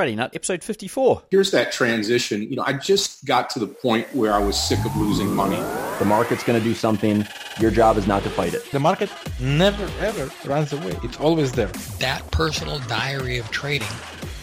Trading Nut, episode 54. Here's that transition. You know, I just got to the point where I was sick of losing money. The market's going to do something. Your job is not to fight it. The market never, ever runs away. It's always there. That personal diary of trading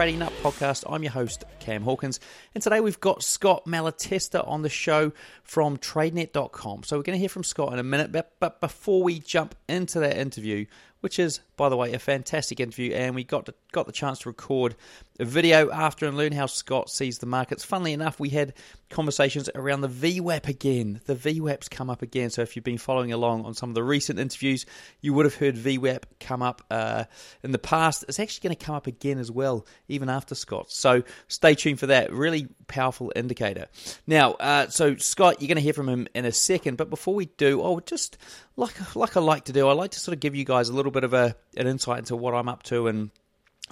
Trading Nut podcast. I'm your host, Cam Hawkins, and today we've got Scott Malatesta on the show from TradeNet.com. So we're going to hear from Scott in a minute, but, but before we jump into that interview, which is, by the way, a fantastic interview, and we got got the chance to record a video after and learn how Scott sees the markets. Funnily enough, we had conversations around the VWAP again. The VWAP's come up again, so if you've been following along on some of the recent interviews, you would have heard VWAP come up uh, in the past. It's actually going to come up again as well, even after Scott. So stay tuned for that. Really powerful indicator. Now, uh, so Scott, you're going to hear from him in a second, but before we do, I would just like like I like to do, I like to sort of give you guys a little bit of a an insight into what I'm up to and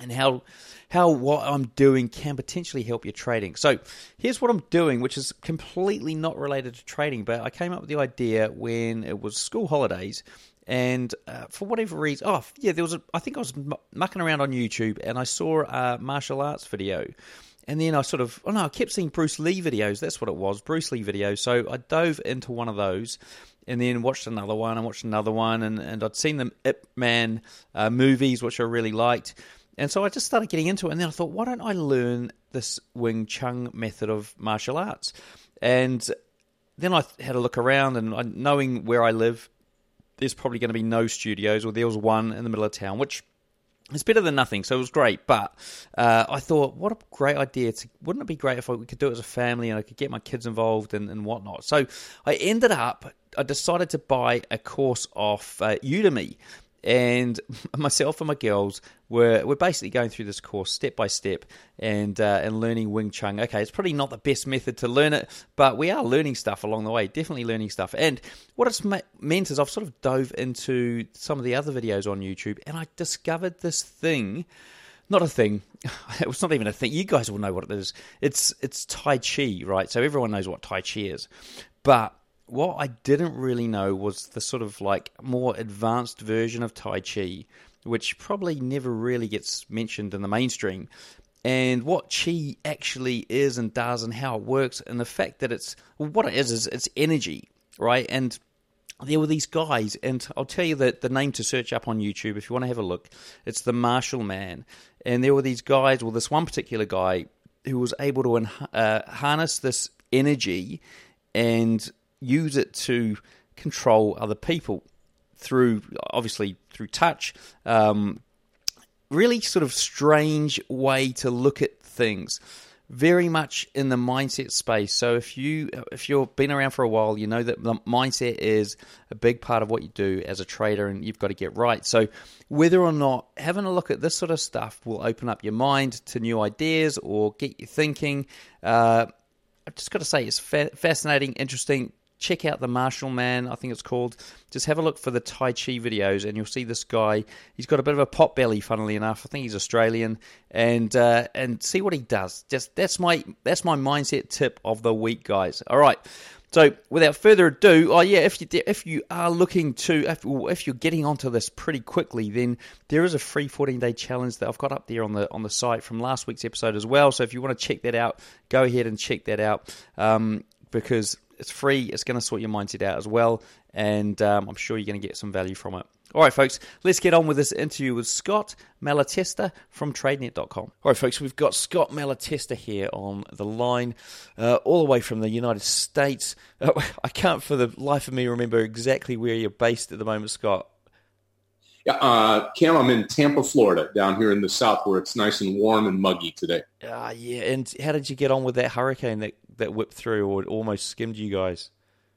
and how how what I'm doing can potentially help your trading. So here's what I'm doing, which is completely not related to trading, but I came up with the idea when it was school holidays. And uh, for whatever reason, oh yeah, there was a. I think I was mucking around on YouTube and I saw a martial arts video, and then I sort of, oh no, I kept seeing Bruce Lee videos. That's what it was, Bruce Lee videos. So I dove into one of those, and then watched another one and watched another one, and, and I'd seen the Ip Man uh, movies, which I really liked. And so I just started getting into it, and then I thought, why don't I learn this Wing Chun method of martial arts? And then I had a look around, and knowing where I live, there's probably going to be no studios, or there was one in the middle of town, which is better than nothing. So it was great. But uh, I thought, what a great idea! To, wouldn't it be great if I, we could do it as a family and I could get my kids involved and, and whatnot? So I ended up, I decided to buy a course off uh, Udemy and myself and my girls were we're basically going through this course step by step and uh, and learning Wing Chun. Okay, it's probably not the best method to learn it, but we are learning stuff along the way. Definitely learning stuff. And what it's meant is I've sort of dove into some of the other videos on YouTube, and I discovered this thing. Not a thing. It was not even a thing. You guys will know what it is. It's it's Tai Chi, right? So everyone knows what Tai Chi is, but what I didn't really know was the sort of like more advanced version of Tai Chi, which probably never really gets mentioned in the mainstream. And what Chi actually is and does and how it works, and the fact that it's well, what it is is it's energy, right? And there were these guys, and I'll tell you that the name to search up on YouTube if you want to have a look. It's the Martial Man, and there were these guys. Well, this one particular guy who was able to uh, harness this energy and use it to control other people through obviously through touch. Um, really, sort of strange way to look at things. Very much in the mindset space. So if you if you've been around for a while, you know that the mindset is a big part of what you do as a trader, and you've got to get right. So whether or not having a look at this sort of stuff will open up your mind to new ideas or get you thinking, uh, I've just got to say it's fa- fascinating, interesting check out the Martial Man, I think it's called. Just have a look for the Tai Chi videos, and you'll see this guy. He's got a bit of a pot belly, funnily enough. I think he's Australian, and uh, and see what he does. Just that's my that's my mindset tip of the week, guys. All right. So, without further ado, oh yeah, if you if you are looking to if, if you're getting onto this pretty quickly, then there is a free 14 day challenge that I've got up there on the on the site from last week's episode as well. So, if you want to check that out, go ahead and check that out um, because it's free. It's going to sort your mindset out as well, and um, I'm sure you're going to get some value from it. All right, folks, let's get on with this interview with Scott Malatesta from TradeNet.com. All right, folks, we've got Scott Malatesta here on the line, uh, all the way from the United States. Uh, I can't for the life of me remember exactly where you're based at the moment, Scott. Yeah, uh, Cam, I'm in Tampa, Florida, down here in the south, where it's nice and warm and muggy today. Ah, yeah. And how did you get on with that hurricane that that whipped through or almost skimmed you guys?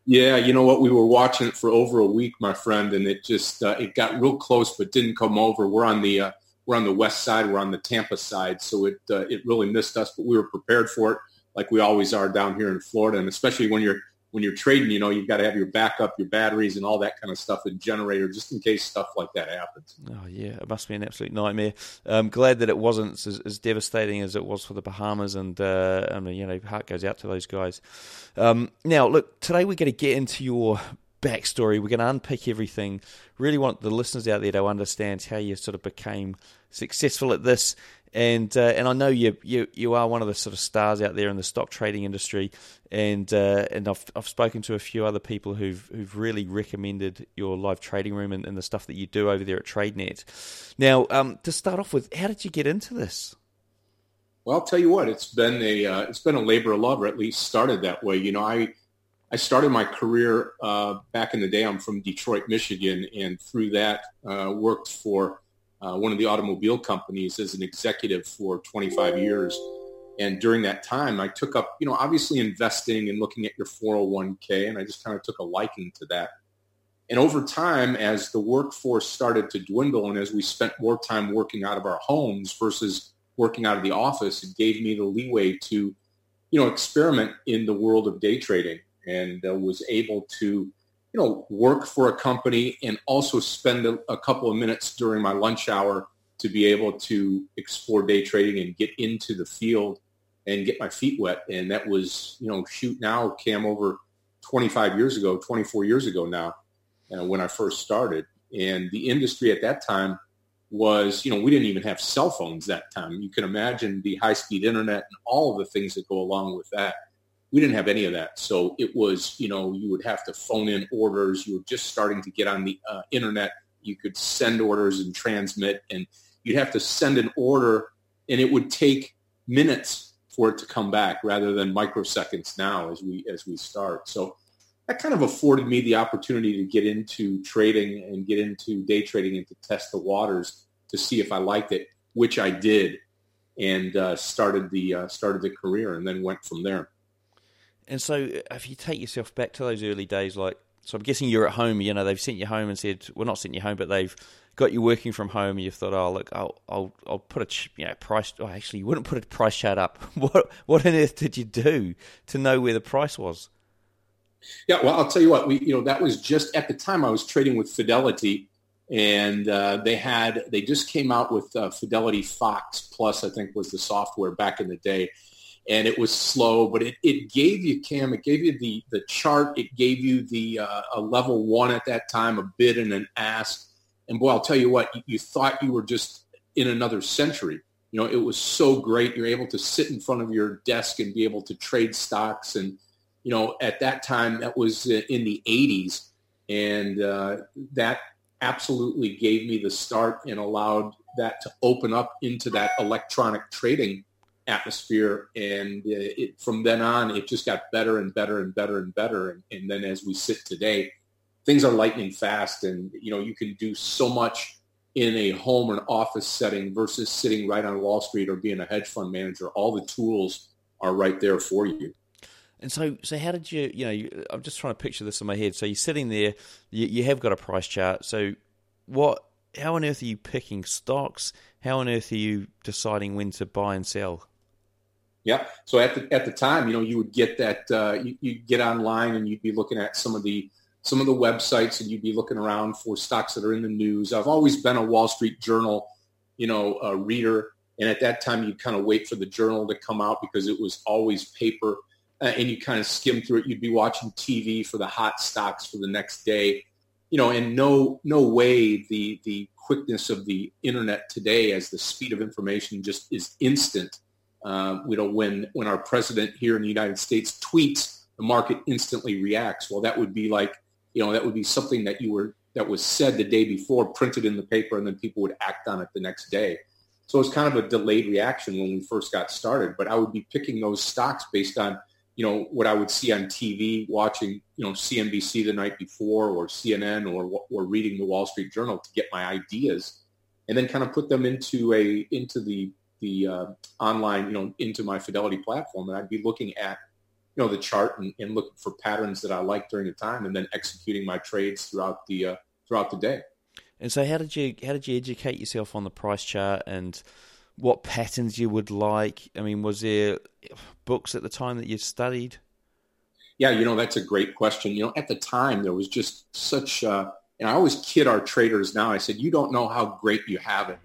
Yeah, you know what? We were watching it for over a week, my friend, and it just uh, it got real close, but didn't come over. We're on the uh, we're on the west side, we're on the Tampa side, so it uh, it really missed us, but we were prepared for it, like we always are down here in Florida, and especially when you're when you're trading, you know, you've got to have your backup, your batteries, and all that kind of stuff, and generator, just in case stuff like that happens. Oh yeah, it must be an absolute nightmare. I'm glad that it wasn't as, as devastating as it was for the Bahamas, and uh, I mean, you know, heart goes out to those guys. Um, now, look, today we're going to get into your backstory. We're going to unpick everything. Really want the listeners out there to understand how you sort of became successful at this. And uh, and I know you, you you are one of the sort of stars out there in the stock trading industry, and uh, and I've I've spoken to a few other people who've who've really recommended your live trading room and, and the stuff that you do over there at TradeNet. Now, um, to start off with, how did you get into this? Well, I'll tell you what, it's been a uh, it's been a labor of love, or at least started that way. You know, I I started my career uh, back in the day. I'm from Detroit, Michigan, and through that uh, worked for uh, one of the automobile companies as an executive for 25 years. And during that time, I took up, you know, obviously investing and looking at your 401k, and I just kind of took a liking to that. And over time, as the workforce started to dwindle and as we spent more time working out of our homes versus working out of the office, it gave me the leeway to, you know, experiment in the world of day trading and uh, was able to you know, work for a company and also spend a, a, couple of minutes during my lunch hour to be able to explore day trading and get into the field and get my feet wet. And that was, you know, shoot now, Cam, over 25 years ago, 24 years ago now, uh, when I first started. And the industry at that time was, you know, we didn't even have cell phones that time. You can imagine the high-speed internet and all of the things that go along with that we didn't have any of that. So it was, you know, you would have to phone in orders. You were just starting to get on the uh, internet. You could send orders and transmit, and you'd have to send an order, and it would take minutes for it to come back rather than microseconds now as we as we start. So that kind of afforded me the opportunity to get into trading and get into day trading and to test the waters to see if I liked it, which I did, and uh, started the uh, started the career, and then went from there. And so, if you take yourself back to those early days, like, so I'm guessing you're at home. You know, they've sent you home and said, "Well, not sent you home, but they've got you working from home." And you've thought, "Oh, look, I'll, I'll, I'll put a, you know, price." Oh, actually, you wouldn't put a price chart up. What, what on earth did you do to know where the price was? Yeah, well, I'll tell you what. We, you know, that was just at the time I was trading with Fidelity, and uh, they had they just came out with uh, Fidelity Fox Plus, I think was the software back in the day and it was slow, but it, it gave you Cam, it gave you the the chart, it gave you the uh, a level one at that time, a bid and an ask, and boy, I'll tell you what, you, you thought you were just in another century. You know, it was so great. You're able to sit in front of your desk and be able to trade stocks, and you know, at that time, that was in the 80s, and uh, that absolutely gave me the start and allowed that to open up into that electronic trading atmosphere. And uh, it, from then on, it just got better and better and better and better. And, and then as we sit today, things are lightning fast. And, you know, you can do so much in a home or an office setting versus sitting right on Wall Street or being a hedge fund manager. All the tools are right there for you. And so, so how did you? You know, you, I'm just trying to picture this in my head. So you're sitting there, you, you have got a price chart. So, what? How on earth are you picking stocks? How on earth are you deciding when to buy and sell? Yeah. So at the at the time, you know, you would get that uh, you you get online and you'd be looking at some of the some of the websites and you'd be looking around for stocks that are in the news. I've always been a Wall Street Journal, you know, uh, reader, and at that time you'd kind of wait for the journal to come out because it was always paper, uh, and you kind of skim through it. You'd be watching TV for the hot stocks for the next day, you know, and no no way the the quickness of the internet today as the speed of information just is instant um, you know, when when our president here in the United States tweets, the market instantly reacts. Well, that would be like, you know, that would be something that you were that was said the day before, printed in the paper, and then people would act on it the next day. So it's kind of a delayed reaction when we first got started. But I would be picking those stocks based on, you know, what I would see on TV, watching, you know, CNBC the night before, or CNN, or or reading the Wall Street Journal to get my ideas, and then kind of put them into a into the the uh, online, you know, into my Fidelity platform, and I'd be looking at, you know, the chart and, and looking for patterns that I like during the time, and then executing my trades throughout the uh, throughout the day. And so, how did you how did you educate yourself on the price chart and what patterns you would like? I mean, was there books at the time that you studied? Yeah, you know that's a great question. You know, at the time there was just such, uh, and I always kid our traders now. I said, you don't know how great you have it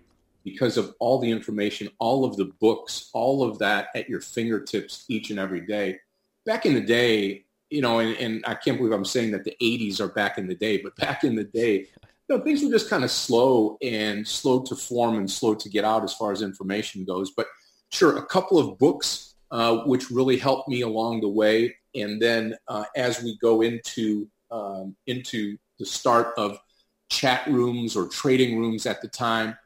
because of all the information, all of the books, all of that at your fingertips each and every day. Back in the day, you know, and, and I can't believe I'm saying that the 80s are back in the day, but back in the day, you know, things were just kind of slow and slow to form and slow to get out as far as information goes. But sure, a couple of books uh, which really helped me along the way. And then uh, as we go into um, into the start of chat rooms or trading rooms at the time,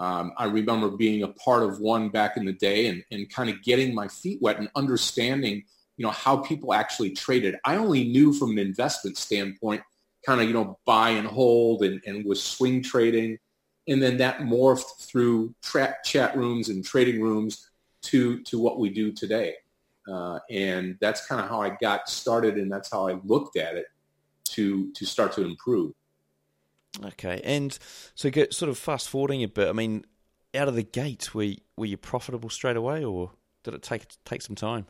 um, I remember being a part of one back in the day and, and kind of getting my feet wet and understanding, you know, how people actually traded. I only knew from an investment standpoint kind of, you know, buy and hold and, and was swing trading. And then that morphed through tra- chat rooms and trading rooms to, to what we do today. Uh, and that's kind of how I got started and that's how I looked at it to, to start to improve. Okay, and so get sort of fast forwarding a bit. I mean, out of the gate, were were you profitable straight away, or did it take take some time?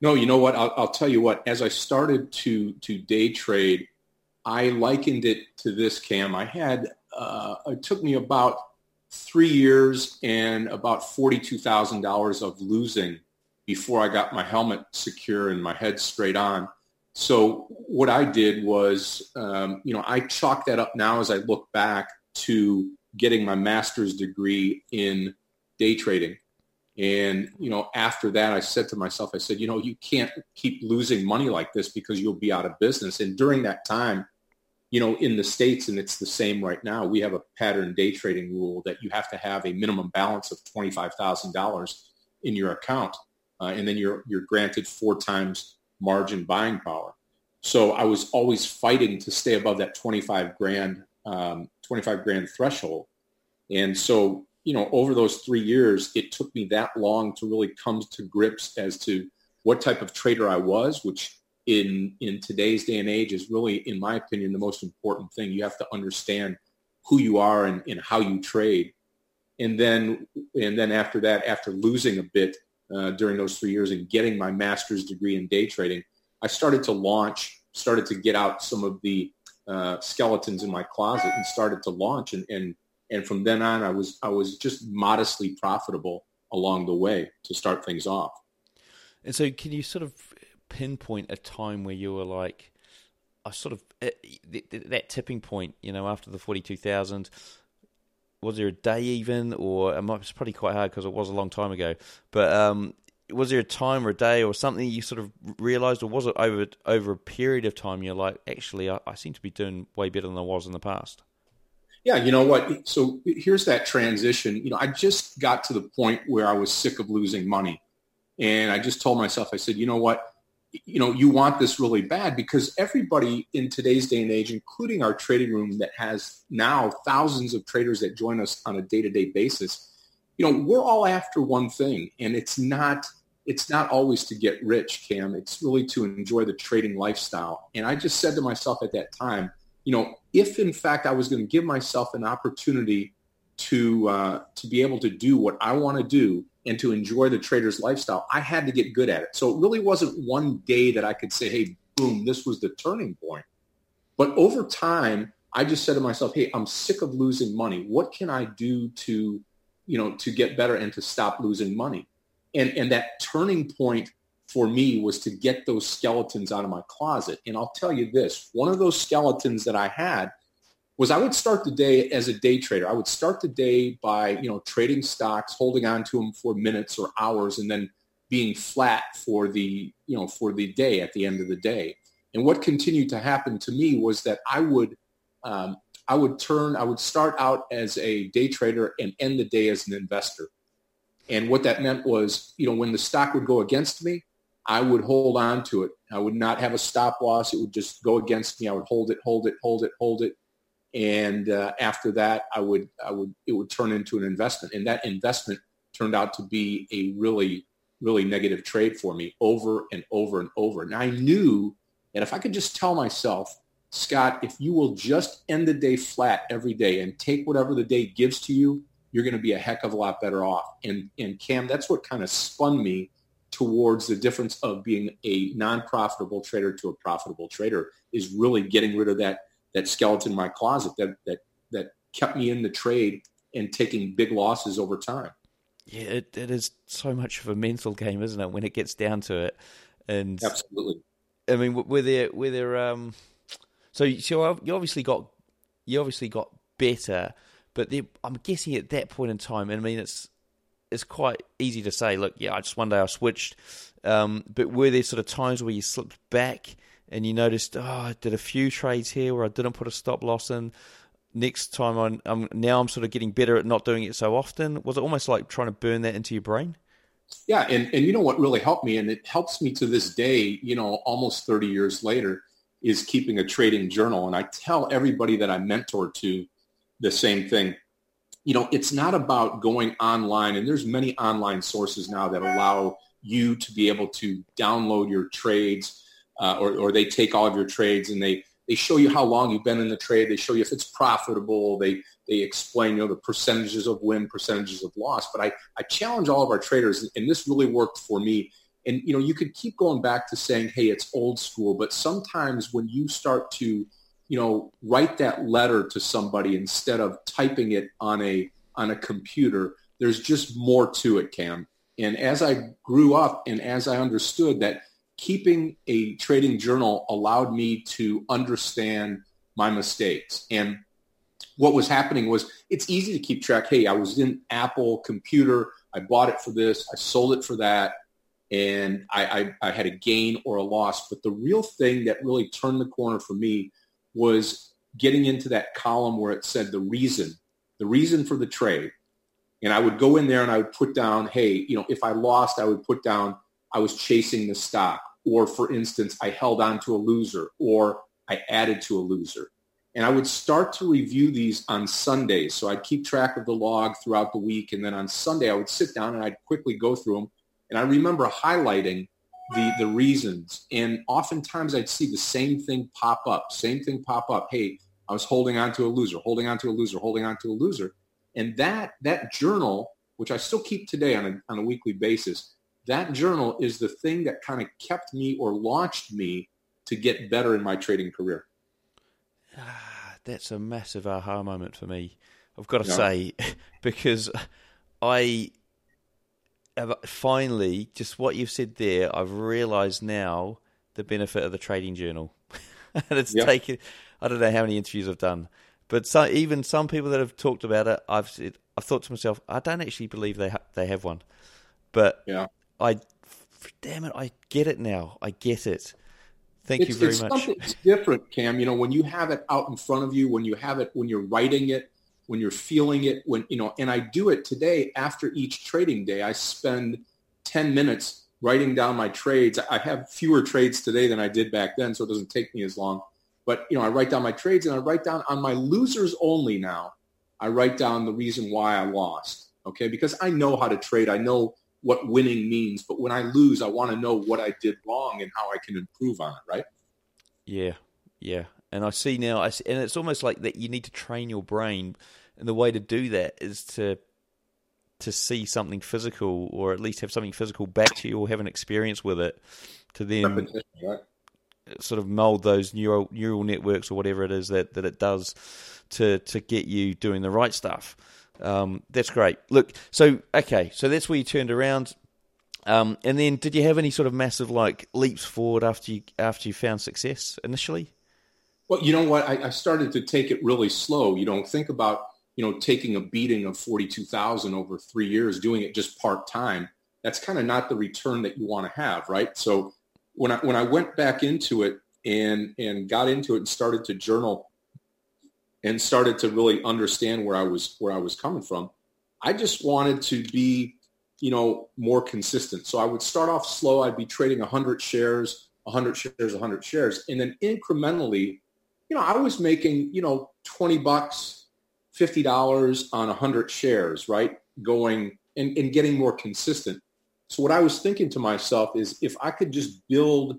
No, you know what? I'll, I'll tell you what. As I started to to day trade, I likened it to this, Cam. I had, uh, it took me about three years and about $42,000 of losing before I got my helmet secure and my head straight on. So what I did was, um, you know, I chalk that up now as I look back to getting my master's degree in day trading. And, you know, after that, I said to myself, I said, you know, you can't keep losing money like this because you'll be out of business. And during that time, you know, in the States, and it's the same right now, we have a pattern day trading rule that you have to have a minimum balance of $25,000 in your account. Uh, and then you're, you're granted four times margin buying power. So I was always fighting to stay above that 25 grand, um, 25 grand threshold. And so, you know, over those three years, it took me that long to really come to grips as to what type of trader I was, which in in today's day and age is really, in my opinion, the most important thing. You have to understand who you are and, and how you trade. And then and then after that, after losing a bit uh, during those three years and getting my master's degree in day trading, I started to launch, started to get out some of the uh, skeletons in my closet and started to launch. And, and, and from then on, I was, I was just modestly profitable along the way to start things off. And so can you sort of pinpoint a time where you were like, I sort of uh, that tipping point, you know, after the forty two thousand. Was there a day even, or it's probably quite hard because it was a long time ago. But um, was there a time or a day or something you sort of realised, or was it over over a period of time you're like, actually, I, I seem to be doing way better than I was in the past? Yeah, you know what? So here's that transition. You know, I just got to the point where I was sick of losing money. And I just told myself, I said, you know what? You know, you want this really bad because everybody in today's day and age, including our trading room that has now thousands of traders that join us on a day-to-day basis, you know, we're all after one thing and it's not it's not always to get rich, Cam. It's really to enjoy the trading lifestyle. And I just said to myself at that time, you know, if in fact I was going to give myself an opportunity to uh, to be able to do what I want to do and to enjoy the trader's lifestyle, I had to get good at it. So it really wasn't one day that I could say, hey, boom, this was the turning point. But over time, I just said to myself, hey, I'm sick of losing money. What can I do to, you know, to get better and to stop losing money? And, and that turning point for me was to get those skeletons out of my closet. And I'll tell you this, one of those skeletons that I had – was I would start the day as a day trader. I would start the day by, you know, trading stocks, holding on to them for minutes or hours, and then being flat for the, you know, for the day at the end of the day. And what continued to happen to me was that I would, um, I would turn, I would start out as a day trader and end the day as an investor. And what that meant was, you know, when the stock would go against me, I would hold on to it. I would not have a stop loss. It would just go against me. I would hold it, hold it, hold it, hold it and uh, after that i would i would it would turn into an investment and that investment turned out to be a really really negative trade for me over and over and over and i knew that if i could just tell myself Scott, if you will just end the day flat every day and take whatever the day gives to you, you're going to be a heck of a lot better off. And, and Cam, that's what kind of spun me towards the difference of being a non-profitable trader to a profitable trader is really getting rid of that, that skeleton in my closet that, that, that kept me in the trade and taking big losses over time. Yeah, it, it is so much of a mental game, isn't it? When it gets down to it, and absolutely. I mean, were there were there um, so so you obviously got you obviously got better, but I'm guessing at that point in time, and I mean it's it's quite easy to say, look, yeah, I just one day I switched, um, but were there sort of times where you slipped back and you noticed, oh, I did a few trades here where I didn't put a stop loss in, next time I'm now I'm sort of getting better at not doing it so often? Was it almost like trying to burn that into your brain? Yeah, and, and you know what really helped me, and it helps me to this day, you know, almost 30 years later, is keeping a trading journal. And I tell everybody that I mentor to the same thing. You know, it's not about going online, and there's many online sources now that allow you to be able to download your trades, uh, or, or they take all of your trades and they they show you how long you've been in the trade. They show you if it's profitable. They they explain you know the percentages of win, percentages of loss. But I I challenge all of our traders, and this really worked for me. And you know you could keep going back to saying, hey, it's old school, but sometimes when you start to you know write that letter to somebody instead of typing it on a on a computer, there's just more to it, Cam. And as I grew up and as I understood that keeping a trading journal allowed me to understand my mistakes. And what was happening was it's easy to keep track. Hey, I was in Apple computer. I bought it for this. I sold it for that. And I, I, I had a gain or a loss. But the real thing that really turned the corner for me was getting into that column where it said the reason, the reason for the trade. And I would go in there and I would put down, hey, you know, if I lost, I would put down I was chasing the stock. Or for instance, I held on to a loser or I added to a loser. And I would start to review these on Sundays. So I'd keep track of the log throughout the week. And then on Sunday, I would sit down and I'd quickly go through them. And I remember highlighting the, the reasons. And oftentimes I'd see the same thing pop up, same thing pop up. Hey, I was holding on to a loser, holding on to a loser, holding on to a loser. And that, that journal, which I still keep today on a, on a weekly basis, that journal is the thing that kind of kept me or launched me to get better in my trading career. Ah, that's a massive aha moment for me. I've got to yeah. say, because I finally, just what you've said there, I've realised now the benefit of the trading journal. and it's yeah. taken, I don't know how many interviews I've done, but so, even some people that have talked about it, I've said, I've thought to myself, I don't actually believe they ha- they have one. But yeah. I, damn it, I get it now. I get it. Thank it's, you very it's much. Something different, Cam. You know, when you have it out in front of you, when you have it, when you're writing it, when you're feeling it, when you know, and I do it today after each trading day. I spend ten minutes writing down my trades. I have fewer trades today than I did back then, so it doesn't take me as long. But you know, I write down my trades and I write down on my losers only now. I write down the reason why I lost. Okay, because I know how to trade. I know what winning means. But when I lose, I want to know what I did wrong and how I can improve on it. Right? Yeah, yeah. And I see now, I see, and it's almost like that. You need to train your brain, and the way to do that is to to see something physical, or at least have something physical back to you, or have an experience with it, to then right? sort of mold those neural neural networks or whatever it is that, that it does to to get you doing the right stuff. Um, that's great. Look, so okay, so that's where you turned around. Um, and then, did you have any sort of massive like leaps forward after you after you found success initially? Well, you know what, I, I started to take it really slow. You don't think about you know taking a beating of forty two thousand over three years, doing it just part time. That's kind of not the return that you want to have, right? So when I when I went back into it and and got into it and started to journal and started to really understand where I was where I was coming from. I just wanted to be, you know, more consistent. So I would start off slow. I'd be trading 100 shares, 100 shares, 100 shares, and then incrementally, you know, I was making, you know, 20 bucks, $50 on 100 shares, right? Going and, and getting more consistent. So what I was thinking to myself is if I could just build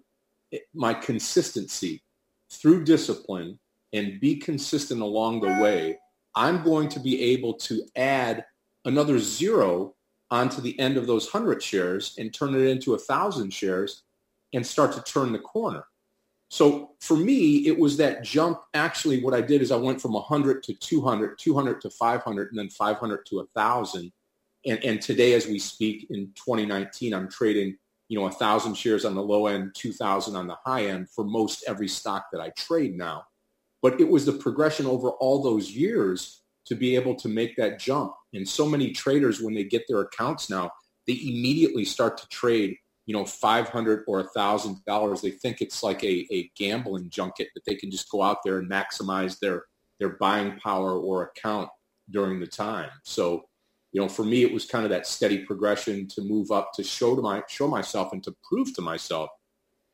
my consistency through discipline and be consistent along the way, I'm going to be able to add another zero onto the end of those 100 shares and turn it into a 1,000 shares and start to turn the corner. So for me, it was that jump. Actually, what I did is I went from 100 to 200, 200 to 500, and then 500 to 1,000. And, and today, as we speak in 2019, I'm trading, you know, 1,000 shares on the low end, 2,000 on the high end for most every stock that I trade now. But it was the progression over all those years to be able to make that jump. And so many traders, when they get their accounts now, they immediately start to trade you know, 500 or a thousand dollars. They think it's like a, a gambling junket that they can just go out there and maximize their, their buying power or account during the time. So, you know, for me, it was kind of that steady progression to move up to show to my, show myself and to prove to myself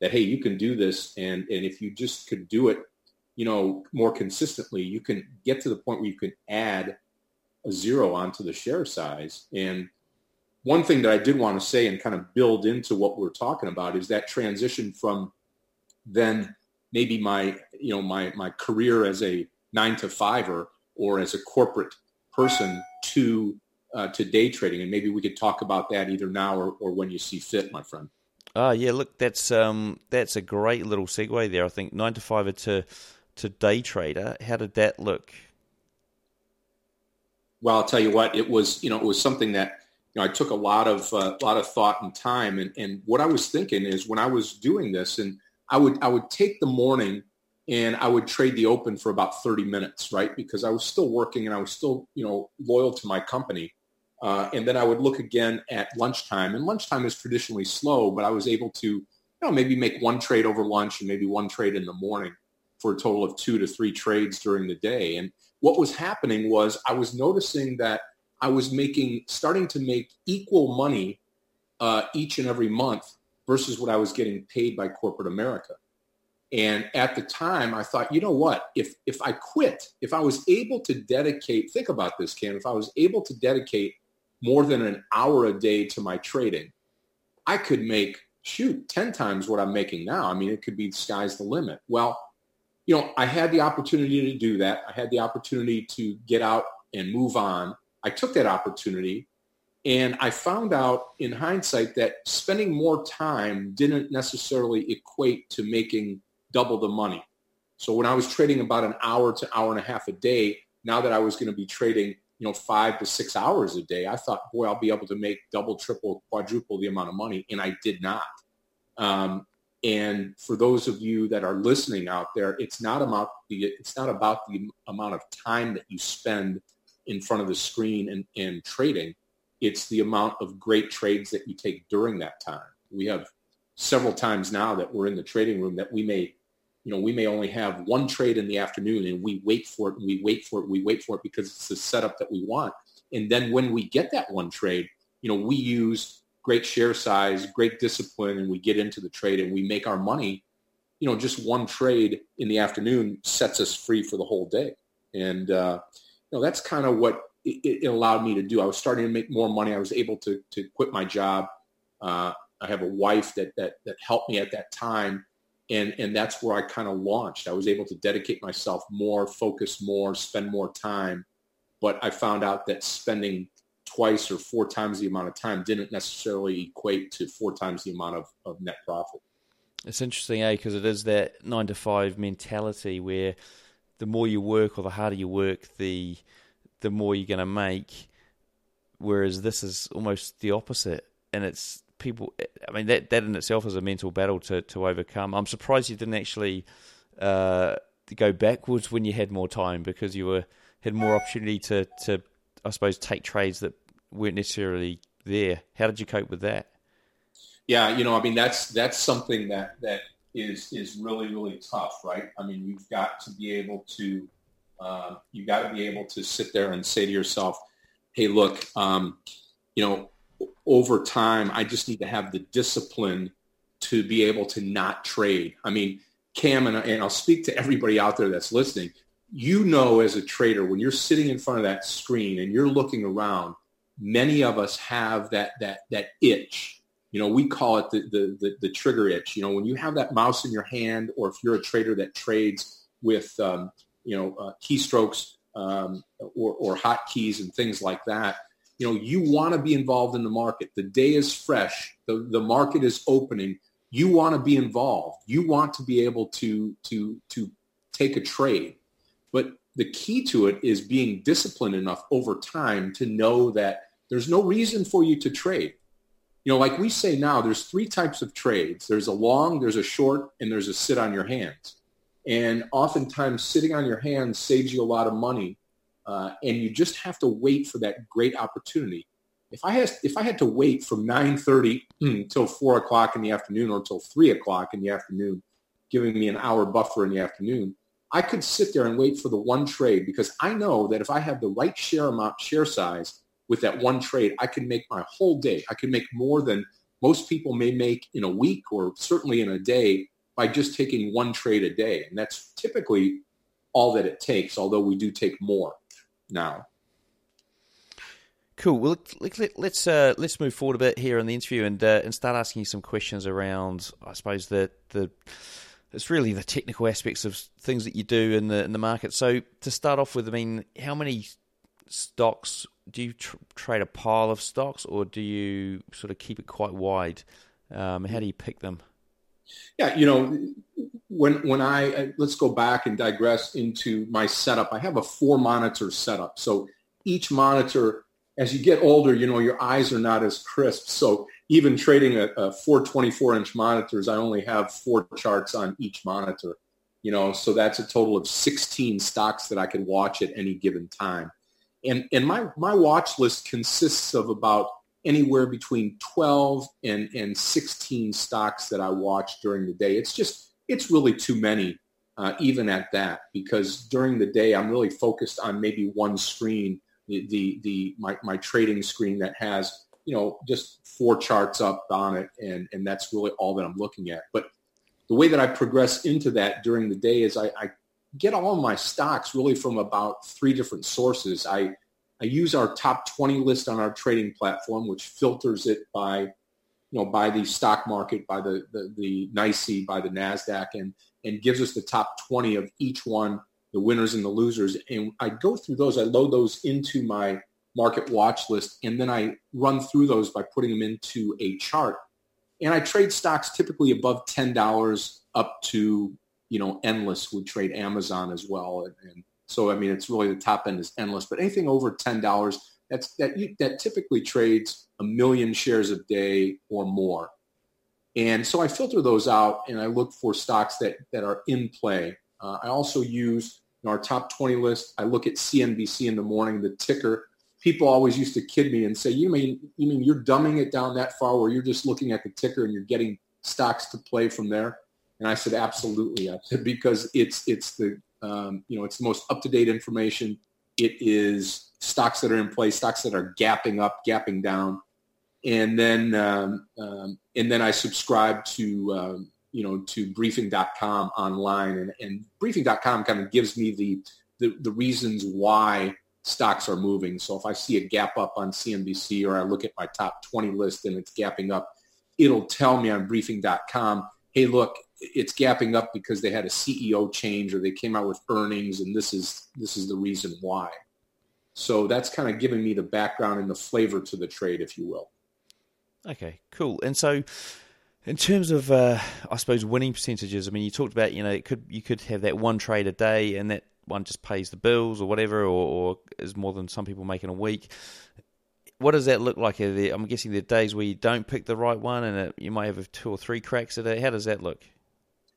that, Hey, you can do this. And, and if you just could do it, you know, more consistently, you can get to the point where you can add a zero onto the share size. And, one thing that I did want to say and kind of build into what we're talking about is that transition from then maybe my you know my my career as a nine to fiver or as a corporate person to uh, to day trading. And maybe we could talk about that either now or, or when you see fit my friend. Oh yeah look that's um that's a great little segue there. I think nine to fiver to to day trader how did that look well i'll tell you what it was you know it was something that you know, I took a lot of uh, lot of thought and time. And, and what I was thinking is when I was doing this, and I would I would take the morning and I would trade the open for about 30 minutes, right? Because I was still working and I was still, you know, loyal to my company. Uh, and then I would look again at lunchtime. And lunchtime is traditionally slow, but I was able to, you know, maybe make one trade over lunch and maybe one trade in the morning for a total of two to three trades during the day. And what was happening was I was noticing that I was making, starting to make equal money uh, each and every month versus what I was getting paid by corporate America. And at the time, I thought, you know what? If if I quit, if I was able to dedicate, think about this, Cam. If I was able to dedicate more than an hour a day to my trading, I could make shoot ten times what I'm making now. I mean, it could be the sky's the limit. Well, you know, I had the opportunity to do that. I had the opportunity to get out and move on. I took that opportunity and I found out in hindsight that spending more time didn't necessarily equate to making double the money. So when I was trading about an hour to hour and a half a day, now that I was going to be trading, you know, five to six hours a day, I thought, boy, I'll be able to make double, triple, quadruple the amount of money. And I did not. Um, and for those of you that are listening out there, it's not about the it's not about the amount of time that you spend in front of the screen and, and trading. It's the amount of great trades that you take during that time. We have several times now that we're in the trading room that we may, you know, we may only have one trade in the afternoon and we wait for it and we wait for it, we wait for it because it's the setup that we want. And then when we get that one trade, you know, we use great share size, great discipline, and we get into the trade and we make our money. You know, just one trade in the afternoon sets us free for the whole day. And uh, you know, that's kind of what it, it, allowed me to do. I was starting to make more money. I was able to to quit my job. Uh, I have a wife that that that helped me at that time, and and that's where I kind of launched. I was able to dedicate myself more, focus more, spend more time. But I found out that spending twice or four times the amount of time didn't necessarily equate to four times the amount of, of net profit. It's interesting, eh? Because it is that nine to five mentality where the more you work or the harder you work, the the more you're going to make. Whereas this is almost the opposite, and it's people. I mean, that that in itself is a mental battle to to overcome. I'm surprised you didn't actually uh, go backwards when you had more time because you were had more opportunity to to I suppose take trades that weren't necessarily there. How did you cope with that? Yeah, you know, I mean, that's that's something that that is is really really tough, right? I mean, you've got to be able to uh, you got to be able to sit there and say to yourself, "Hey, look, um, you know, over time, I just need to have the discipline to be able to not trade." I mean, Cam and, and I'll speak to everybody out there that's listening. You know, as a trader, when you're sitting in front of that screen and you're looking around, many of us have that that that itch You know, we call it the, the, the, the, trigger itch. You know, when you have that mouse in your hand or if you're a trader that trades with, um, you know, uh, keystrokes um, or, or hotkeys and things like that, you know, you want to be involved in the market. The day is fresh. The, the market is opening. You want to be involved. You want to be able to, to, to take a trade. But the key to it is being disciplined enough over time to know that there's no reason for you to trade. You know, like we say now, there's three types of trades. There's a long, there's a short, and there's a sit on your hands. And oftentimes sitting on your hands saves you a lot of money. Uh, and you just have to wait for that great opportunity. If I had, if I had to wait from 9.30 until 4 o'clock in the afternoon or until 3 o'clock in the afternoon, giving me an hour buffer in the afternoon, I could sit there and wait for the one trade because I know that if I have the right share amount, share size with that one trade, I can make my whole day. I can make more than most people may make in a week or certainly in a day by just taking one trade a day. And that's typically all that it takes, although we do take more now. Cool. Well, let's uh, let's move forward a bit here in the interview and uh, and start asking you some questions around, I suppose the the it's really the technical aspects of things that you do in the in the market. So to start off with, I mean, how many stocks do you tr- trade a pile of stocks, or do you sort of keep it quite wide? Um, how do you pick them? Yeah, you know, when when I let's go back and digress into my setup. I have a four monitor setup, so each monitor. As you get older, you know your eyes are not as crisp. So even trading a, a four 24 inch monitors, I only have four charts on each monitor. You know, so that's a total of 16 stocks that I can watch at any given time. And and my my watch list consists of about anywhere between 12 and and 16 stocks that I watch during the day. It's just it's really too many, uh, even at that, because during the day I'm really focused on maybe one screen, the the, the my, my trading screen that has you know just four charts up on it, and and that's really all that I'm looking at. But the way that I progress into that during the day is I, I get all my stocks really from about three different sources. I I use our top 20 list on our trading platform, which filters it by, you know, by the stock market, by the, the, the NYSE, by the NASDAQ, and, and gives us the top 20 of each one, the winners and the losers. And I go through those, I load those into my market watch list, and then I run through those by putting them into a chart. And I trade stocks typically above $10 up to, you know, endless would trade Amazon as well. And, and so, I mean, it's really the top end is endless, but anything over $10, that's, that, that typically trades a million shares a day or more. And so I filter those out and I look for stocks that, that are in play. Uh, I also use in our top 20 list. I look at CNBC in the morning, the ticker people always used to kid me and say, "You mean you mean you're dumbing it down that far, where you're just looking at the ticker and you're getting stocks to play from there?" And I said, "Absolutely," I said, because it's it's the um, you know it's the most up to date information. It is stocks that are in place, stocks that are gapping up, gapping down, and then um, um, and then I subscribe to um, you know to briefing.com online, and, and briefing.com kind of gives me the the, the reasons why stocks are moving. So if I see a gap up on CNBC or I look at my top 20 list and it's gapping up, it'll tell me on briefing.com, hey, look, it's gapping up because they had a CEO change or they came out with earnings and this is this is the reason why. So that's kind of giving me the background and the flavor to the trade, if you will. Okay, cool. And so in terms of, uh, I suppose, winning percentages, I mean, you talked about, you know, it could you could have that one trade a day, and that one just pays the bills or whatever, or, or is more than some people make in a week. What does that look like? There, I'm guessing there are days where you don't pick the right one, and it, you might have two or three cracks a day. How does that look?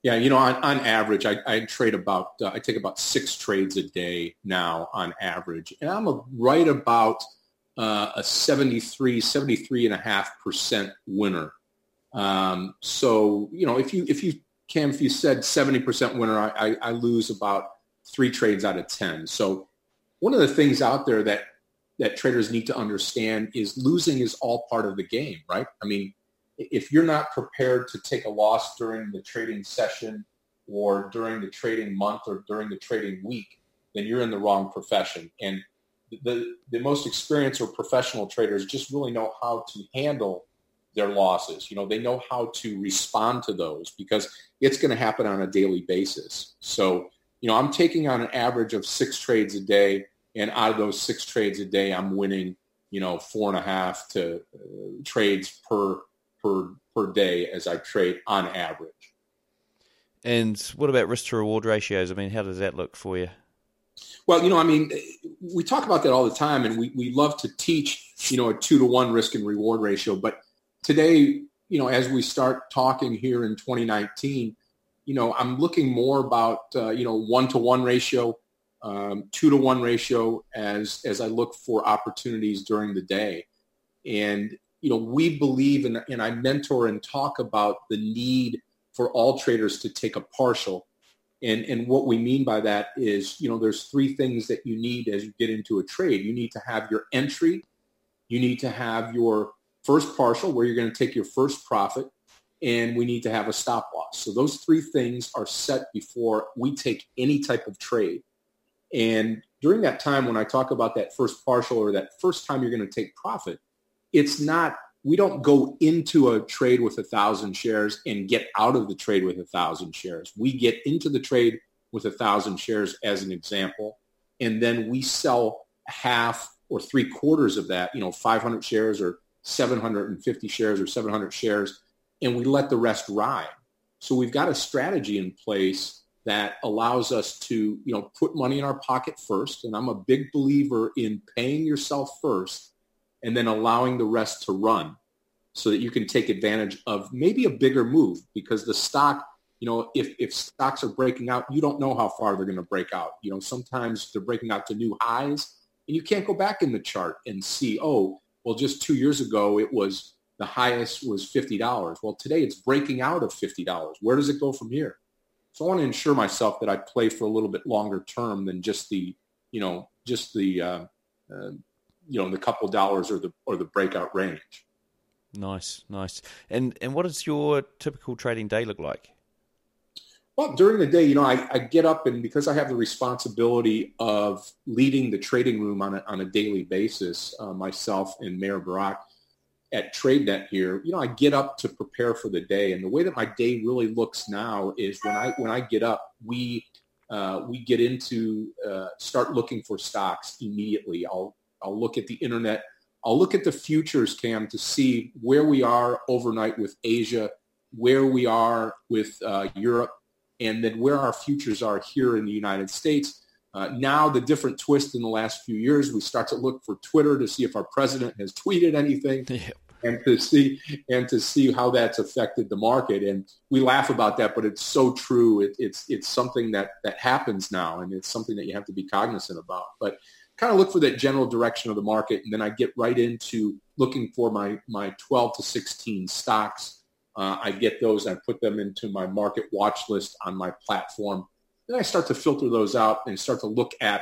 Yeah, you know, on, on average, I, I trade about uh, I take about six trades a day now on average, and I'm a, right about uh, a 73, 73 and a half percent winner. Um, so you know, if you if you Cam, if you said 70% winner, I, I, I lose about three trades out of 10. So one of the things out there that, that traders need to understand is losing is all part of the game, right? I mean, if you're not prepared to take a loss during the trading session or during the trading month or during the trading week, then you're in the wrong profession. And the, the most experienced or professional traders just really know how to handle their losses. You know, they know how to respond to those because it's going to happen on a daily basis. So, you know, I'm taking on an average of six trades a day, and out of those six trades a day, I'm winning, you know, four and a half to uh, trades per per per day as I trade on average. And what about risk to reward ratios? I mean, how does that look for you? Well, you know, I mean, we talk about that all the time, and we, we love to teach, you know, a two to one risk and reward ratio. But today, you know, as we start talking here in 2019, you know, I'm looking more about, uh, you know, one to one ratio, um, two to one ratio as as I look for opportunities during the day. And you know, we believe, and, and I mentor and talk about the need for all traders to take a partial. And, and what we mean by that is, you know, there's three things that you need as you get into a trade. You need to have your entry. You need to have your first partial where you're going to take your first profit. And we need to have a stop loss. So those three things are set before we take any type of trade. And during that time when I talk about that first partial or that first time you're going to take profit, it's not we don't go into a trade with a thousand shares and get out of the trade with a thousand shares. We get into the trade with a thousand shares as an example, and then we sell half or three quarters of that, you know, 500 shares or 750 shares or 700 shares, and we let the rest ride. So we've got a strategy in place that allows us to, you know, put money in our pocket first. And I'm a big believer in paying yourself first and then allowing the rest to run so that you can take advantage of maybe a bigger move because the stock, you know, if, if stocks are breaking out, you don't know how far they're going to break out. You know, sometimes they're breaking out to new highs and you can't go back in the chart and see, oh, well, just two years ago, it was the highest was $50. Well, today it's breaking out of $50. Where does it go from here? So I want to ensure myself that I play for a little bit longer term than just the, you know, just the, uh, uh, you know the couple dollars or the or the breakout range. Nice, nice. And and what does your typical trading day look like? Well, during the day, you know, I, I get up and because I have the responsibility of leading the trading room on a, on a daily basis, uh, myself and Meir Barak at TradeNet here, you know, I get up to prepare for the day. And the way that my day really looks now is when I when I get up, we uh, we get into uh, start looking for stocks immediately. I'll I'll look at the internet. I'll look at the futures, Cam, to see where we are overnight with Asia, where we are with uh, Europe, and then where our futures are here in the United States. Uh, now, the different twist in the last few years, we start to look for Twitter to see if our president has tweeted anything. And to see and to see how that's affected the market, and we laugh about that, but it's so true. It, it's it's something that that happens now, and it's something that you have to be cognizant about. But kind of look for that general direction of the market, and then I get right into looking for my my 12 to 16 stocks. Uh, I get those, I put them into my market watch list on my platform. Then I start to filter those out and start to look at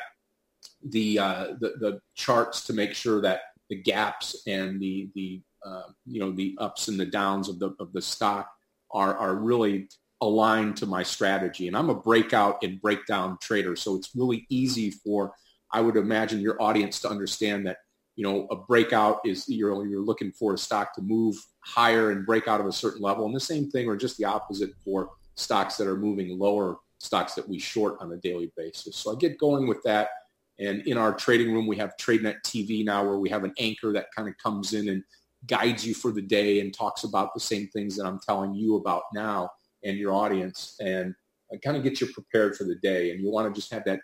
the uh, the, the, charts to make sure that the gaps and the the uh, you know the ups and the downs of the of the stock are are really aligned to my strategy. And I'm a breakout and breakdown trader, so it's really easy for I would imagine your audience to understand that, you know, a breakout is you're, you're looking for a stock to move higher and break out of a certain level. And the same thing or just the opposite for stocks that are moving lower, stocks that we short on a daily basis. So I get going with that. And in our trading room, we have TradeNet TV now where we have an anchor that kind of comes in and guides you for the day and talks about the same things that I'm telling you about now and your audience and kind of get you prepared for the day. And you want to just have that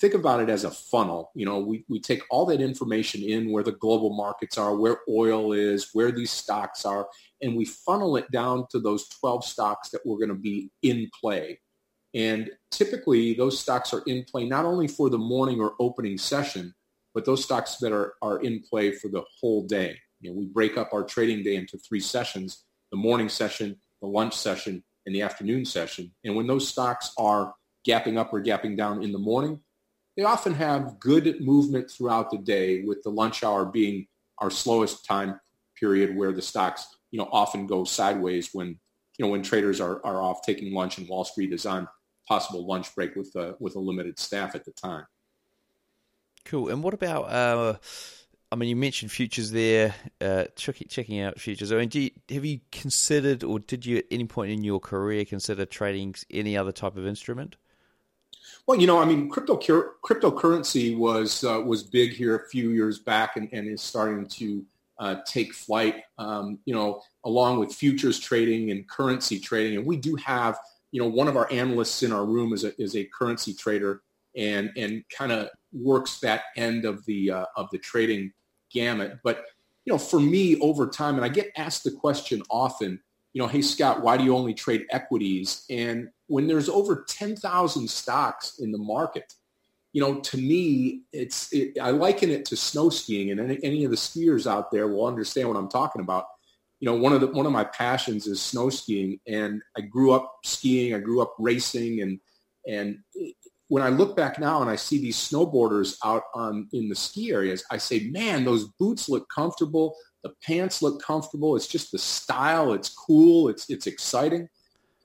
think about it as a funnel. You know, we, we take all that information in where the global markets are, where oil is, where these stocks are, and we funnel it down to those 12 stocks that we're going to be in play. And typically those stocks are in play not only for the morning or opening session, but those stocks that are, are in play for the whole day. You know, we break up our trading day into three sessions, the morning session, the lunch session, and the afternoon session. And when those stocks are gapping up or gapping down in the morning, they often have good movement throughout the day with the lunch hour being our slowest time period where the stocks, you know, often go sideways when, you know, when traders are, are off taking lunch and Wall Street is on possible lunch break with, uh, with a limited staff at the time. Cool. And what about, uh, I mean, you mentioned futures there, uh, checking out futures. I mean, you, have you considered, or did you at any point in your career consider trading any other type of instrument? Well, you know, I mean, crypto cryptocurrency was uh, was big here a few years back, and, and is starting to uh, take flight. Um, you know, along with futures trading and currency trading, and we do have, you know, one of our analysts in our room is a is a currency trader, and and kind of works that end of the uh, of the trading gamut. But you know, for me, over time, and I get asked the question often, you know, hey Scott, why do you only trade equities? And when there's over ten thousand stocks in the market, you know, to me, it's it, I liken it to snow skiing, and any, any of the skiers out there will understand what I'm talking about. You know, one of the one of my passions is snow skiing, and I grew up skiing. I grew up racing, and and when I look back now and I see these snowboarders out on in the ski areas, I say, man, those boots look comfortable. The pants look comfortable. It's just the style. It's cool. It's it's exciting.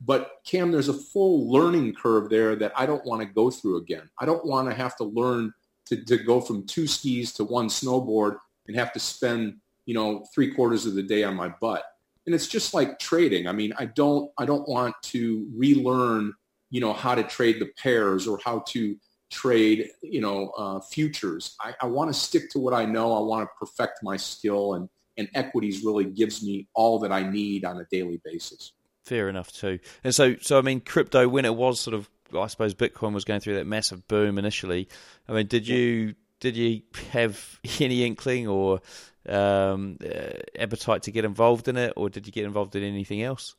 But Cam, there's a full learning curve there that I don't want to go through again. I don't want to have to learn to, to go from two skis to one snowboard and have to spend, you know, three quarters of the day on my butt. And it's just like trading. I mean, I don't I don't want to relearn you know, how to trade the pairs or how to trade, you know, uh, futures. I, I want to stick to what I know. I want to perfect my skill and, and equities really gives me all that I need on a daily basis. Fair enough too. And so, so I mean, crypto when it was sort of, I suppose Bitcoin was going through that massive boom initially. I mean, did you did you have any inkling or um, uh, appetite to get involved in it, or did you get involved in anything else?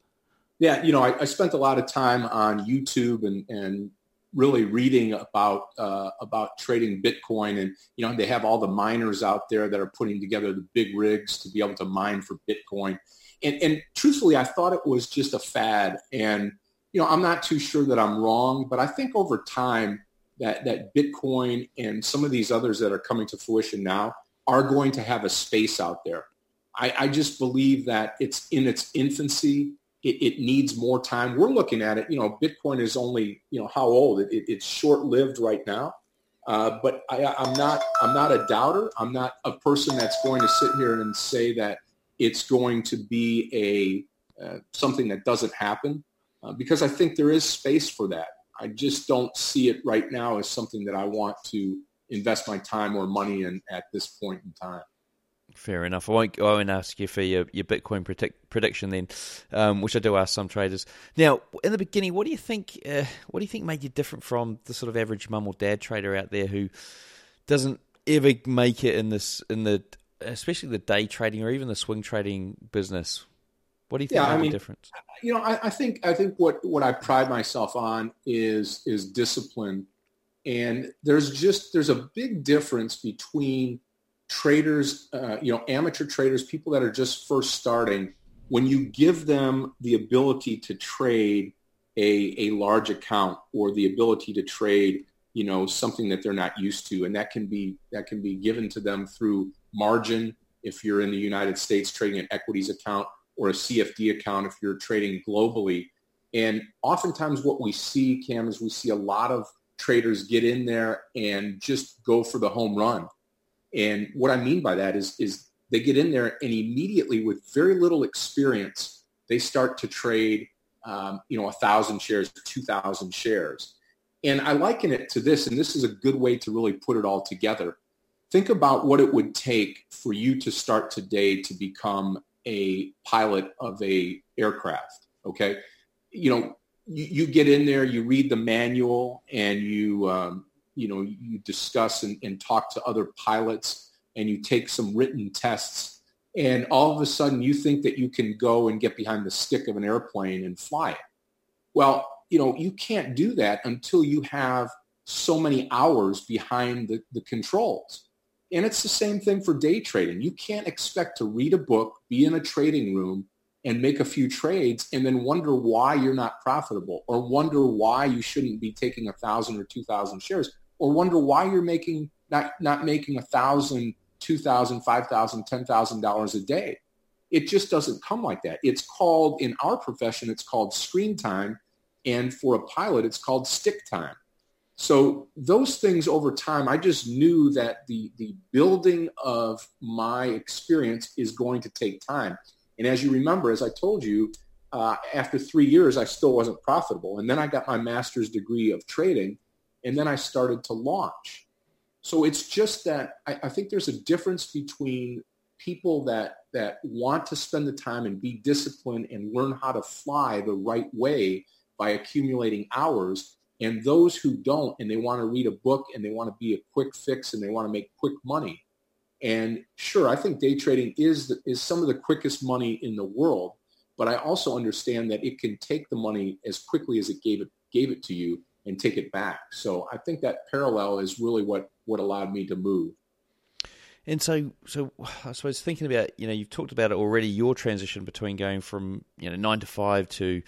Yeah, you know, I, I, spent a lot of time on YouTube and, and really reading about uh, about trading Bitcoin, and you know, they have all the miners out there that are putting together the big rigs to be able to mine for Bitcoin. And, and truthfully, I thought it was just a fad, and you know, I'm not too sure that I'm wrong, but I think over time that that Bitcoin and some of these others that are coming to fruition now are going to have a space out there. I, I just believe that it's in its infancy it, it, needs more time. We're looking at it. You know, Bitcoin is only you know how old? It, it, it's short lived right now. Uh, but I, I'm not. I'm not a doubter. I'm not a person that's going to sit here and say that it's going to be a uh, something that doesn't happen uh, because I think there is space for that. I just don't see it right now as something that I want to invest my time or money in at this point in time. Fair enough. I won't, I won't ask you for your, your Bitcoin predict, prediction then, um, which I do ask some traders. Now, in the beginning, what do you think? Uh, what do you think made you different from the sort of average mum or dad trader out there who doesn't ever make it in this in the especially the day trading or even the swing trading business? What do you think yeah, I mean, the difference? You know, I, I think I think what what I pride myself on is is discipline, and there's just there's a big difference between traders, uh, you know, amateur traders, people that are just first starting, when you give them the ability to trade a, a large account or the ability to trade, you know, something that they're not used to, and that can be that can be given to them through margin. If you're in the United States trading an equities account or a CFD account if you're trading globally. And oftentimes what we see, Cam, is we see a lot of traders get in there and just go for the home run and what I mean by that is, is they get in there and immediately with very little experience, they start to trade, um, you know, a thousand shares, 2,000 shares. And I liken it to this, and this is a good way to really put it all together. Think about what it would take for you to start today to become a pilot of a aircraft. Okay. You know, you, you get in there, you read the manual and you, um, you know, you discuss and, and talk to other pilots and you take some written tests and all of a sudden you think that you can go and get behind the stick of an airplane and fly it. Well, you know, you can't do that until you have so many hours behind the, the controls. And it's the same thing for day trading. You can't expect to read a book, be in a trading room, and make a few trades and then wonder why you're not profitable or wonder why you shouldn't be taking a thousand or two thousand shares or wonder why you're making not not making a thousand, two thousand, five thousand, ten thousand dollars a day. It just doesn't come like that. It's called in our profession, it's called screen time, and for a pilot, it's called stick time. So those things over time, I just knew that the, the building of my experience is going to take time. And as you remember, as I told you, uh, after three years, I still wasn't profitable. And then I got my master's degree of trading, and then I started to launch. So it's just that I, I think there's a difference between people that that want to spend the time and be disciplined and learn how to fly the right way by accumulating hours and those who don't and they want to read a book and they want to be a quick fix and they want to make quick money and sure i think day trading is the, is some of the quickest money in the world but i also understand that it can take the money as quickly as it gave it gave it to you and take it back so i think that parallel is really what what allowed me to move and so, so I suppose thinking about, you know, you've talked about it already. Your transition between going from you know nine to five to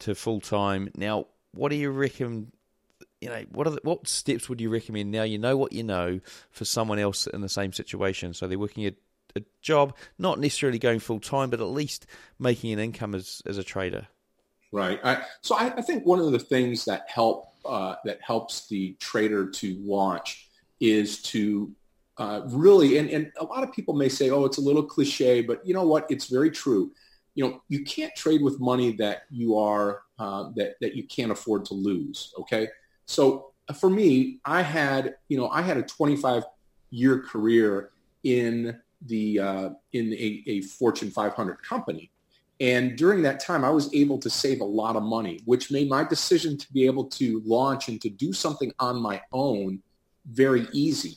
to full time. Now, what do you reckon? You know, what are the, what steps would you recommend now? You know what you know for someone else in the same situation. So they're working a, a job, not necessarily going full time, but at least making an income as as a trader. Right. I, so I, I, think one of the things that help uh, that helps the trader to launch is to uh, really, and, and a lot of people may say, oh, it's a little cliche, but you know what? It's very true you know, you can't trade with money that you are uh, that that you can't afford to lose. Okay, so uh, for me, I had you know I had a 25 year career in the uh, in a, a Fortune 500 company, and during that time, I was able to save a lot of money, which made my decision to be able to launch and to do something on my own very easy.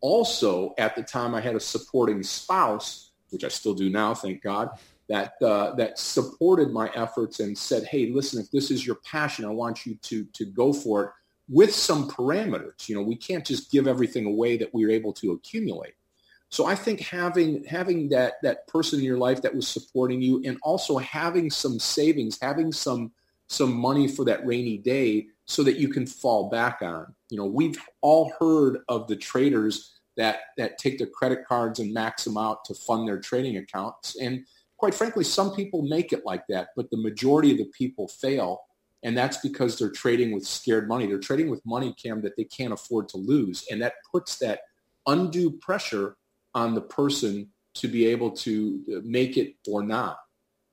Also, at the time, I had a supporting spouse, which I still do now, thank God, that uh, that supported my efforts and said, "Hey, listen, if this is your passion, I want you to to go for it with some parameters. You know, we can't just give everything away that we are able to accumulate." So I think having having that that person in your life that was supporting you, and also having some savings, having some some money for that rainy day, so that you can fall back on. You know, we've all heard of the traders that that take their credit cards and max them out to fund their trading accounts, and quite frankly, some people make it like that, but the majority of the people fail. And that's because they're trading with scared money. They're trading with money, Cam, that they can't afford to lose. And that puts that undue pressure on the person to be able to make it or not.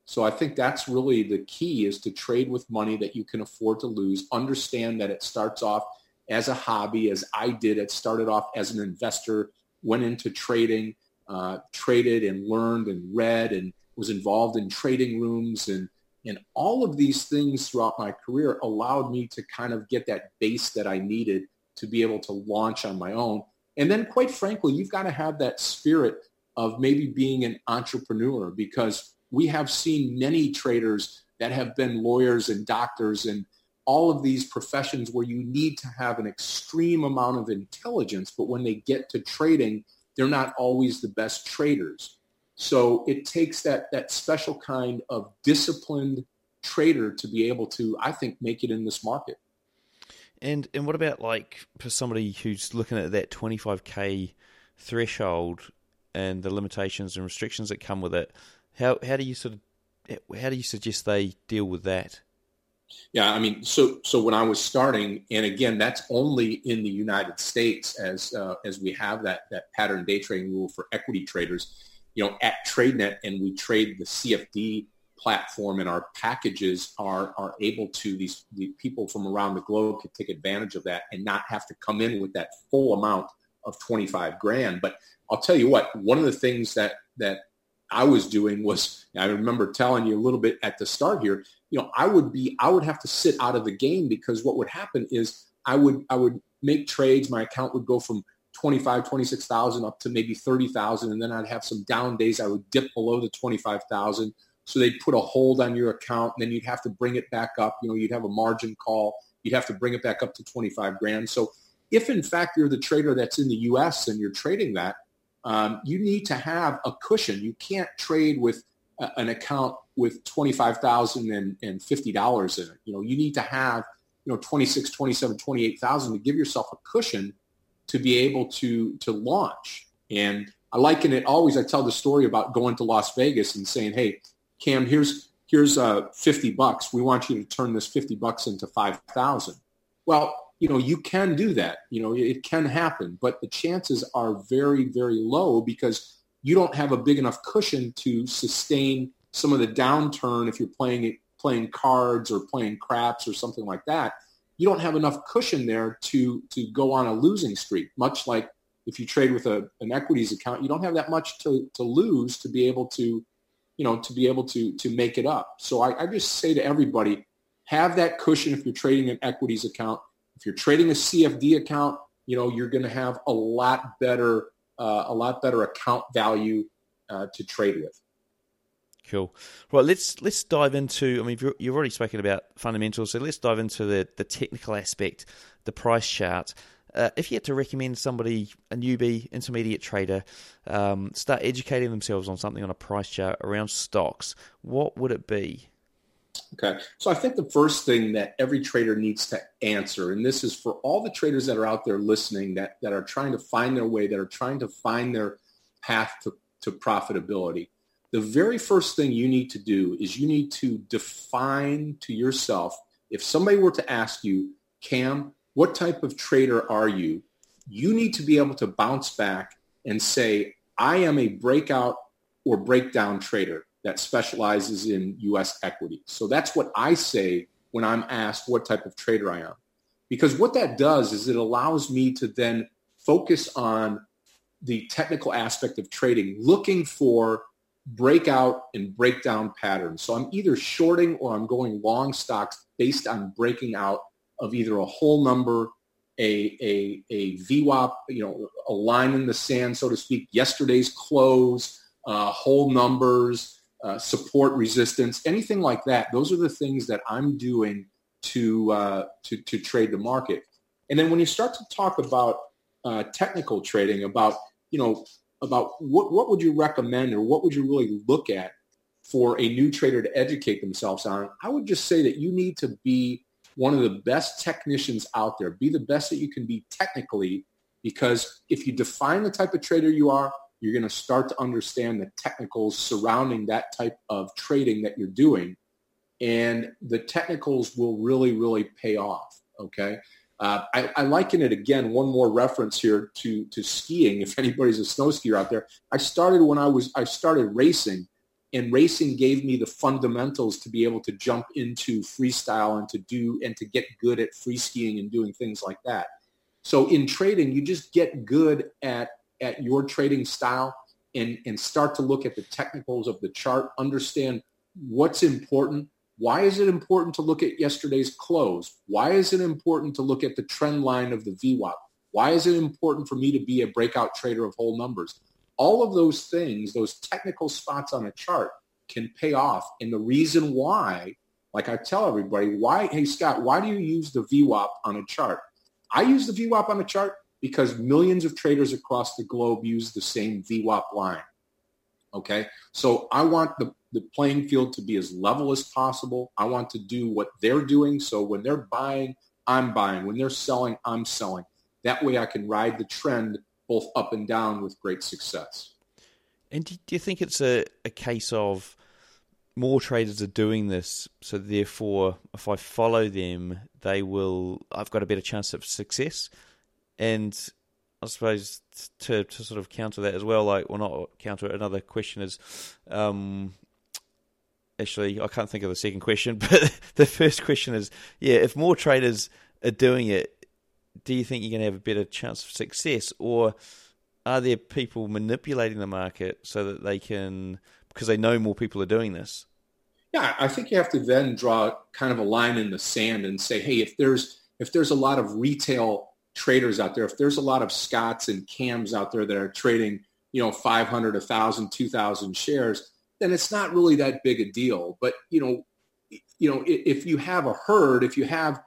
So I think that's really the key is to trade with money that you can afford to lose. Understand that it starts off as a hobby, as I did. It started off as an investor, went into trading, uh, traded and learned and read and was involved in trading rooms and and all of these things throughout my career allowed me to kind of get that base that I needed to be able to launch on my own. And then quite frankly, you've got to have that spirit of maybe being an entrepreneur because we have seen many traders that have been lawyers and doctors and all of these professions where you need to have an extreme amount of intelligence, but when they get to trading, they're not always the best traders. So it takes that that special kind of disciplined trader to be able to, I think, make it in this market. And and what about like for somebody who's looking at that twenty five k threshold and the limitations and restrictions that come with it? How how do you sort of how do you suggest they deal with that? Yeah, I mean, so so when I was starting, and again, that's only in the United States as uh, as we have that that pattern day trading rule for equity traders you know, at TradeNet and we trade the CFD platform and our packages are, are able to, these the people from around the globe can take advantage of that and not have to come in with that full amount of 25 grand. But I'll tell you what, one of the things that, that I was doing was, I remember telling you a little bit at the start here, you know, I would be, I would have to sit out of the game because what would happen is I would, I would make trades. My account would go from 25, 26,000 up to maybe 30,000. And then I'd have some down days. I would dip below the 25,000. So they'd put a hold on your account and then you'd have to bring it back up. You know, you'd have a margin call. You'd have to bring it back up to 25 grand. So if in fact you're the trader that's in the U.S. and you're trading that, um, you need to have a cushion. You can't trade with a, an account with 25,000 and, and $50 in it. You know, you need to have, you know, 26, 27, 28,000 to give yourself a cushion to be able to to launch. And I liken it always. I tell the story about going to Las Vegas and saying, "Hey, Cam, here's here's uh, 50 bucks. We want you to turn this 50 bucks into 5,000." Well, you know, you can do that. You know, it can happen, but the chances are very, very low because you don't have a big enough cushion to sustain some of the downturn if you're playing it, playing cards or playing craps or something like that. You don't have enough cushion there to to go on a losing streak. Much like if you trade with a, an equities account, you don't have that much to, to lose to be able to, you know, to be able to to make it up. So I, I just say to everybody, have that cushion if you're trading an equities account. If you're trading a CFD account, you know, you're going to have a lot better, uh, a lot better account value uh, to trade with. Cool. Right, let's let's dive into. I mean, you've already spoken about fundamentals, so let's dive into the the technical aspect, the price chart. Uh, if you had to recommend somebody, a newbie, intermediate trader, um, start educating themselves on something on a price chart around stocks, what would it be? Okay. So I think the first thing that every trader needs to answer, and this is for all the traders that are out there listening that, that are trying to find their way, that are trying to find their path to, to profitability. The very first thing you need to do is you need to define to yourself, if somebody were to ask you, Cam, what type of trader are you? You need to be able to bounce back and say, I am a breakout or breakdown trader that specializes in U.S. equity. So that's what I say when I'm asked what type of trader I am. Because what that does is it allows me to then focus on the technical aspect of trading, looking for breakout and breakdown patterns. So I'm either shorting or I'm going long stocks based on breaking out of either a whole number, a, a, a VWAP, you know, a line in the sand, so to speak, yesterday's close, uh, whole numbers, uh, support resistance, anything like that. Those are the things that I'm doing to, uh, to, to trade the market. And then when you start to talk about uh, technical trading, about, you know, about what, what would you recommend or what would you really look at for a new trader to educate themselves on, I would just say that you need to be one of the best technicians out there. Be the best that you can be technically because if you define the type of trader you are, you're going to start to understand the technicals surrounding that type of trading that you're doing. And the technicals will really, really pay off. Okay. Uh, I, I, liken it again, one more reference here to, to skiing. If anybody's a snow skier out there, I started when I was, I started racing and racing gave me the fundamentals to be able to jump into freestyle and to do, and to get good at free skiing and doing things like that. So in trading, you just get good at at your trading style and, and start to look at the technicals of the chart, understand what's important. Why is it important to look at yesterday's close? Why is it important to look at the trend line of the VWAP? Why is it important for me to be a breakout trader of whole numbers? All of those things, those technical spots on a chart can pay off. And the reason why, like I tell everybody, why, hey Scott, why do you use the VWAP on a chart? I use the VWAP on a chart because millions of traders across the globe use the same VWAP line. Okay, so I want the, the playing field to be as level as possible. I want to do what they're doing. So when they're buying, I'm buying. When they're selling, I'm selling. That way I can ride the trend both up and down with great success. And do you think it's a, a case of more traders are doing this, so therefore, if I follow them, they will. I've got a better chance of success. And I suppose to to sort of counter that as well, like well not counter another question is um actually I can't think of the second question, but the first question is yeah, if more traders are doing it, do you think you're gonna have a better chance of success or are there people manipulating the market so that they can because they know more people are doing this? Yeah, I think you have to then draw kind of a line in the sand and say, hey, if there's if there's a lot of retail traders out there, if there's a lot of Scotts and Cams out there that are trading, you know, 500, 1,000, 2,000 shares, then it's not really that big a deal. But, you know, you know, if you have a herd, if you have,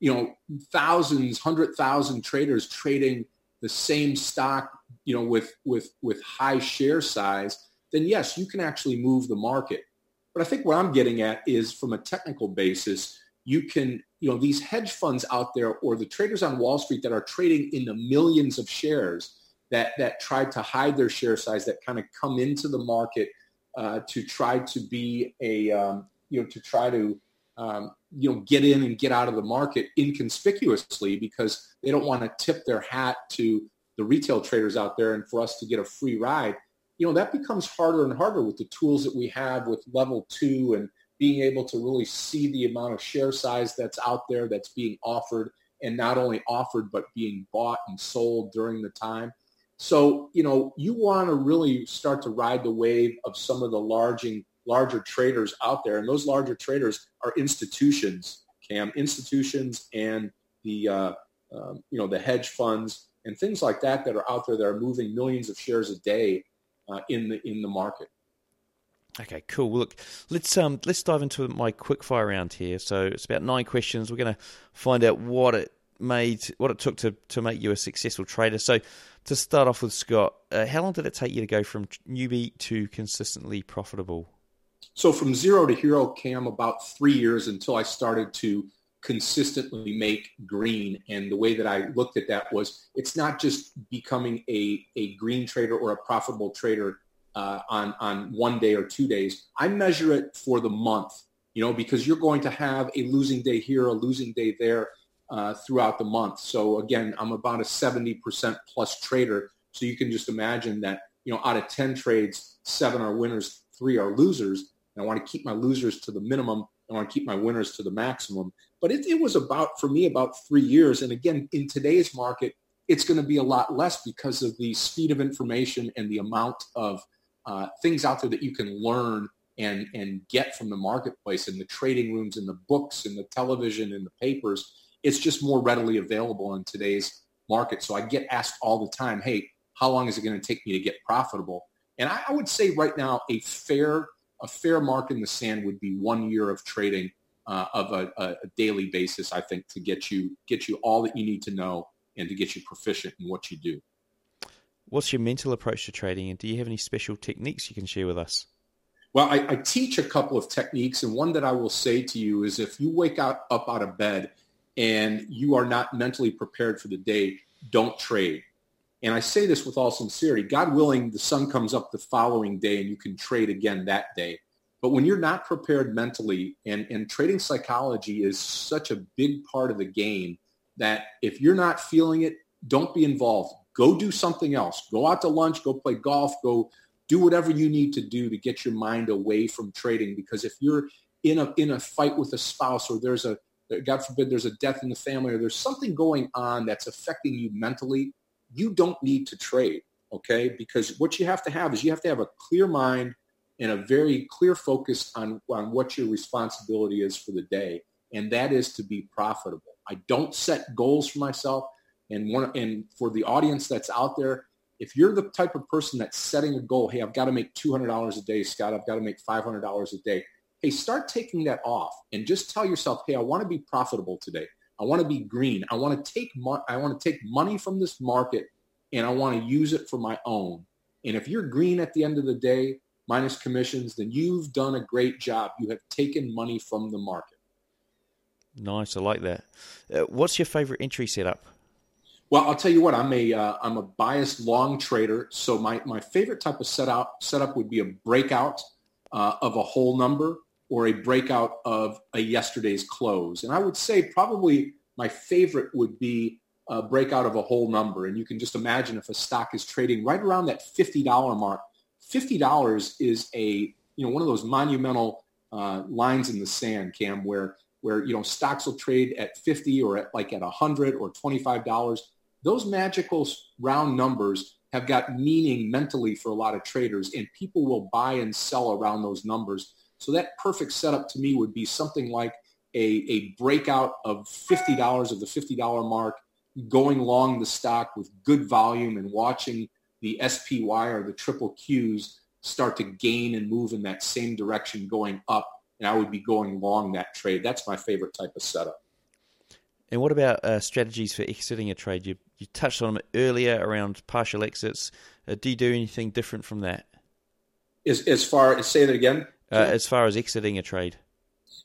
you know, thousands, hundred thousand traders trading the same stock, you know, with with with high share size, then yes, you can actually move the market. But I think what I'm getting at is from a technical basis, you can, you know, these hedge funds out there or the traders on Wall Street that are trading in the millions of shares that, that try to hide their share size, that kind of come into the market uh, to try to be a, um, you know, to try to um, you know, get in and get out of the market inconspicuously because they don't want to tip their hat to the retail traders out there and for us to get a free ride. You know, that becomes harder and harder with the tools that we have with level two and being able to really see the amount of share size that's out there that's being offered and not only offered but being bought and sold during the time. So, you know, you want to really start to ride the wave of some of the larger, larger traders out there. And those larger traders are institutions, Cam, institutions and the, uh, um, you know, the hedge funds and things like that that are out there that are moving millions of shares a day uh, in the in the market. Okay, cool. Well, look, let's um let's dive into my quick fire round here. So it's about nine questions. We're going to find out what it made, what it took to to make you a successful trader. So to start off with, Scott, uh, how long did it take you to go from newbie to consistently profitable? So from zero to hero, Cam, about three years until I started to consistently make green. And the way that I looked at that was it's not just becoming a, a green trader or a profitable trader uh, on, on one day or two days. I measure it for the month, you know, because you're going to have a losing day here, a losing day there uh, throughout the month. So again, I'm about a 70% plus trader. So you can just imagine that, you know, out of 10 trades, seven are winners, three are losers. And I want to keep my losers to the minimum. I want to keep my winners to the maximum. But it, it was about, for me, about three years. And again, in today's market, it's going to be a lot less because of the speed of information and the amount of uh, things out there that you can learn and, and get from the marketplace and the trading rooms and the books and the television and the papers. It's just more readily available in today's market. So I get asked all the time, hey, how long is it going to take me to get profitable? And I, I would say right now a fair a fair mark in the sand would be one year of trading uh, of a, a, daily basis, I think, to get you get you all that you need to know and to get you proficient in what you do. What's your mental approach to trading, and do you have any special techniques you can share with us? Well, I, I teach a couple of techniques, and one that I will say to you is if you wake out, up out of bed and you are not mentally prepared for the day, don't trade. And I say this with all sincerity. God willing, the sun comes up the following day and you can trade again that day. But when you're not prepared mentally, and, and trading psychology is such a big part of the game that if you're not feeling it, don't be involved. Go do something else. Go out to lunch, go play golf, go do whatever you need to do to get your mind away from trading. Because if you're in a, in a fight with a spouse or there's a, God forbid, there's a death in the family or there's something going on that's affecting you mentally, you don't need to trade, okay? Because what you have to have is you have to have a clear mind and a very clear focus on, on what your responsibility is for the day. And that is to be profitable. I don't set goals for myself. And one, and for the audience that's out there, if you're the type of person that's setting a goal, hey, I've got to make $200 a day, Scott, I've got to make $500 a day. Hey, start taking that off and just tell yourself, hey, I want to be profitable today. I want to be green. I want to take mo- I want to take money from this market and I want to use it for my own. And if you're green at the end of the day, minus commissions, then you've done a great job. You have taken money from the market. Nice, I like that. Uh, what's your favorite entry setup? Well, I'll tell you what. I'm a am uh, a biased long trader, so my, my favorite type of setup setup would be a breakout uh, of a whole number or a breakout of a yesterday's close. And I would say probably my favorite would be a breakout of a whole number. And you can just imagine if a stock is trading right around that fifty dollar mark, $50 is a, you know, one of those monumental uh, lines in the sand, Cam, where, where, you know, stocks will trade at 50 or at like at 100 or $25. Those magical round numbers have got meaning mentally for a lot of traders and people will buy and sell around those numbers. So that perfect setup to me would be something like a, a breakout of $50 of the $50 mark, going long the stock with good volume and watching the SPY or the triple Qs start to gain and move in that same direction going up, and I would be going long that trade. That's my favorite type of setup. And what about uh, strategies for exiting a trade? You you touched on them earlier around partial exits. Uh, do you do anything different from that? As as far as say that again. Uh, as far as exiting a trade.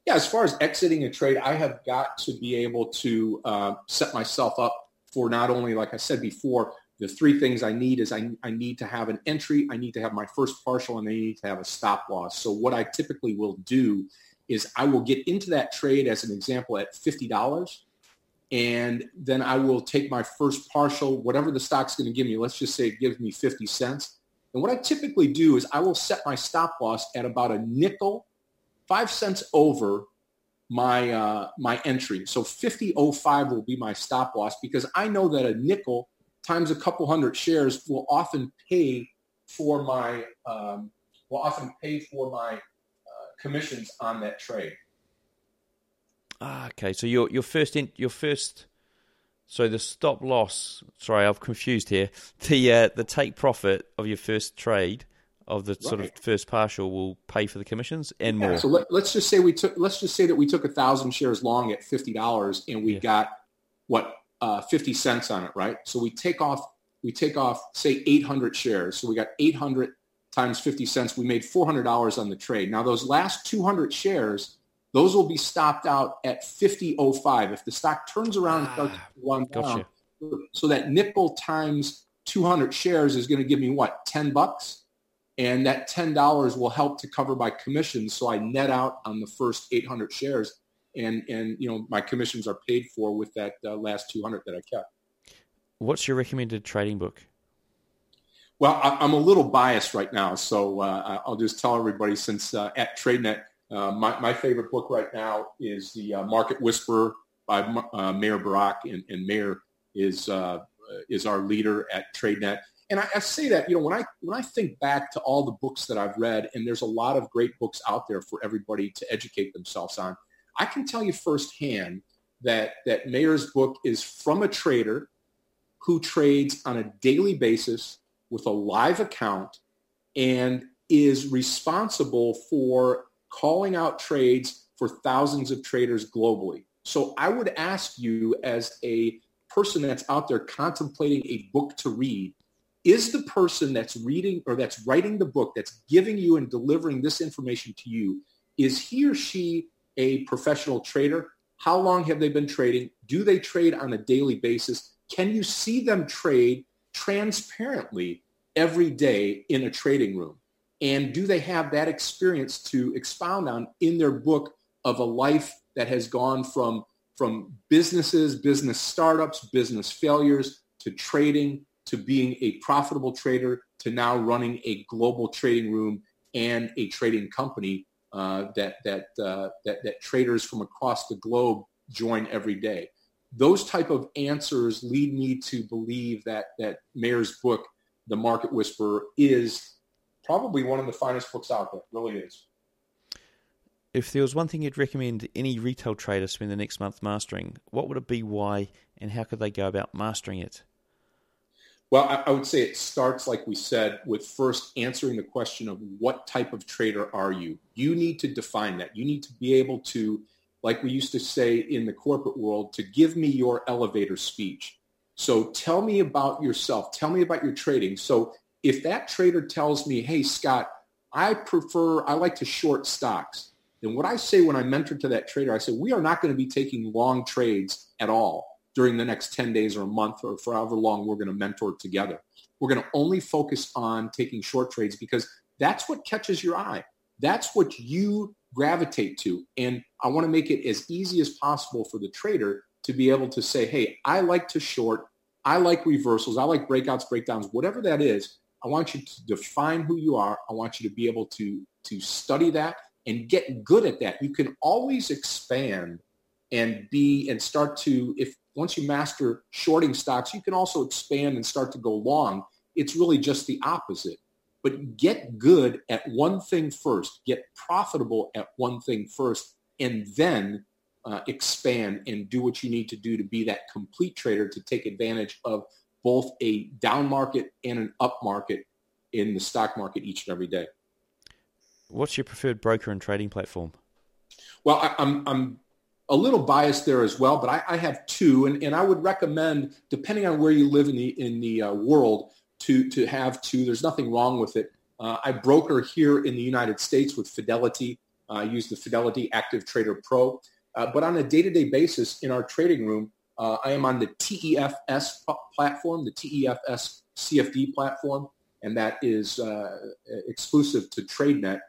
Yeah, as far as exiting a trade, I have got to be able to uh, set myself up for not only, like I said before, the three things I need is I, I need to have an entry, I need to have my first partial, and I need to have a stop loss. So what I typically will do is I will get into that trade as an example at $50 and then I will take my first partial, whatever the stock's going to give me. Let's just say it gives me 50 cents. And what I typically do is I will set my stop loss at about a nickel, five cents over my uh, my entry. So 50.05 will be my stop loss because I know that a nickel times a couple hundred shares will often pay for my um, will often pay for my uh, commissions on that trade. Ah, okay. So your your first in, your first so the stop loss. Sorry, I've confused here. The uh, the take profit of your first trade of the right. sort of first partial will pay for the commissions and yeah, more. So let, us just say we took let's just say that we took a thousand shares long at fifty dollars and we yeah. got what uh, fifty cents on it, right? So we take off we take off say eight hundred shares. So we got eight hundred times fifty cents. We made four hundred dollars on the trade. Now those last two hundred shares those will be stopped out at 50.05. If the stock turns around and starts ah, to run down, so that nickel times 200 shares is going to give me what, 10 bucks? And that $10 will help to cover my commissions. So I net out on the first 800 shares and, and you know, my commissions are paid for with that uh, last 200 that I kept. What's your recommended trading book? Well, I, am a little biased right now, so uh, I'll just tell everybody since uh, at TradeNet, uh, my, my favorite book right now is the uh, Market Whisperer by uh, Meir Barak, and, and Meir is uh, is our leader at TradeNet. And I, I, say that you know when I when I think back to all the books that I've read, and there's a lot of great books out there for everybody to educate themselves on. I can tell you firsthand that that Meir's book is from a trader who trades on a daily basis with a live account and is responsible for calling out trades for thousands of traders globally. So I would ask you as a person that's out there contemplating a book to read, is the person that's reading or that's writing the book, that's giving you and delivering this information to you, is he or she a professional trader? How long have they been trading? Do they trade on a daily basis? Can you see them trade transparently every day in a trading room? And do they have that experience to expound on in their book of a life that has gone from, from businesses, business startups, business failures to trading, to being a profitable trader, to now running a global trading room and a trading company uh, that, that, uh, that, that traders from across the globe join every day. Those type of answers lead me to believe that, that Meir's book, The Market Whisperer, is probably one of the finest books out there. Really is. If there was one thing you'd recommend any retail trader spend the next month mastering, what would it be, why, and how could they go about mastering it? Well, I, I would say it starts, like we said, with first answering the question of what type of trader are you? You need to define that. You need to be able to, like we used to say in the corporate world, to give me your elevator speech. So tell me about yourself. Tell me about your trading. So if that trader tells me, hey, Scott, I prefer, I like to short stocks, then what I say when I mentor to that trader, I say, we are not going to be taking long trades at all during the next 10 days or a month or for however long we're going to mentor together. We're going to only focus on taking short trades because that's what catches your eye. That's what you gravitate to. And I want to make it as easy as possible for the trader to be able to say, hey, I like to short. I like reversals. I like breakouts, breakdowns, whatever that is. I want you to define who you are. I want you to be able to, to study that and get good at that. You can always expand and be and start to, if once you master shorting stocks, you can also expand and start to go long. It's really just the opposite. But get good at one thing first. Get profitable at one thing first, and then uh, expand and do what you need to do to be that complete trader to take advantage of both a down market and an up market in the stock market each and every day. What's your preferred broker and trading platform? Well, I, am I'm, I'm a little biased there as well, but I, I have two, and, and I would recommend, depending on where you live in the in the uh, world, to to have two. There's nothing wrong with it. Uh, I broker here in the United States with Fidelity. Uh, I use the Fidelity Active Trader Pro, uh, but on a day-to-day basis in our trading room, uh, I am on the TEFS platform, the TEFS CFD platform, and that is uh, exclusive to TradeNet.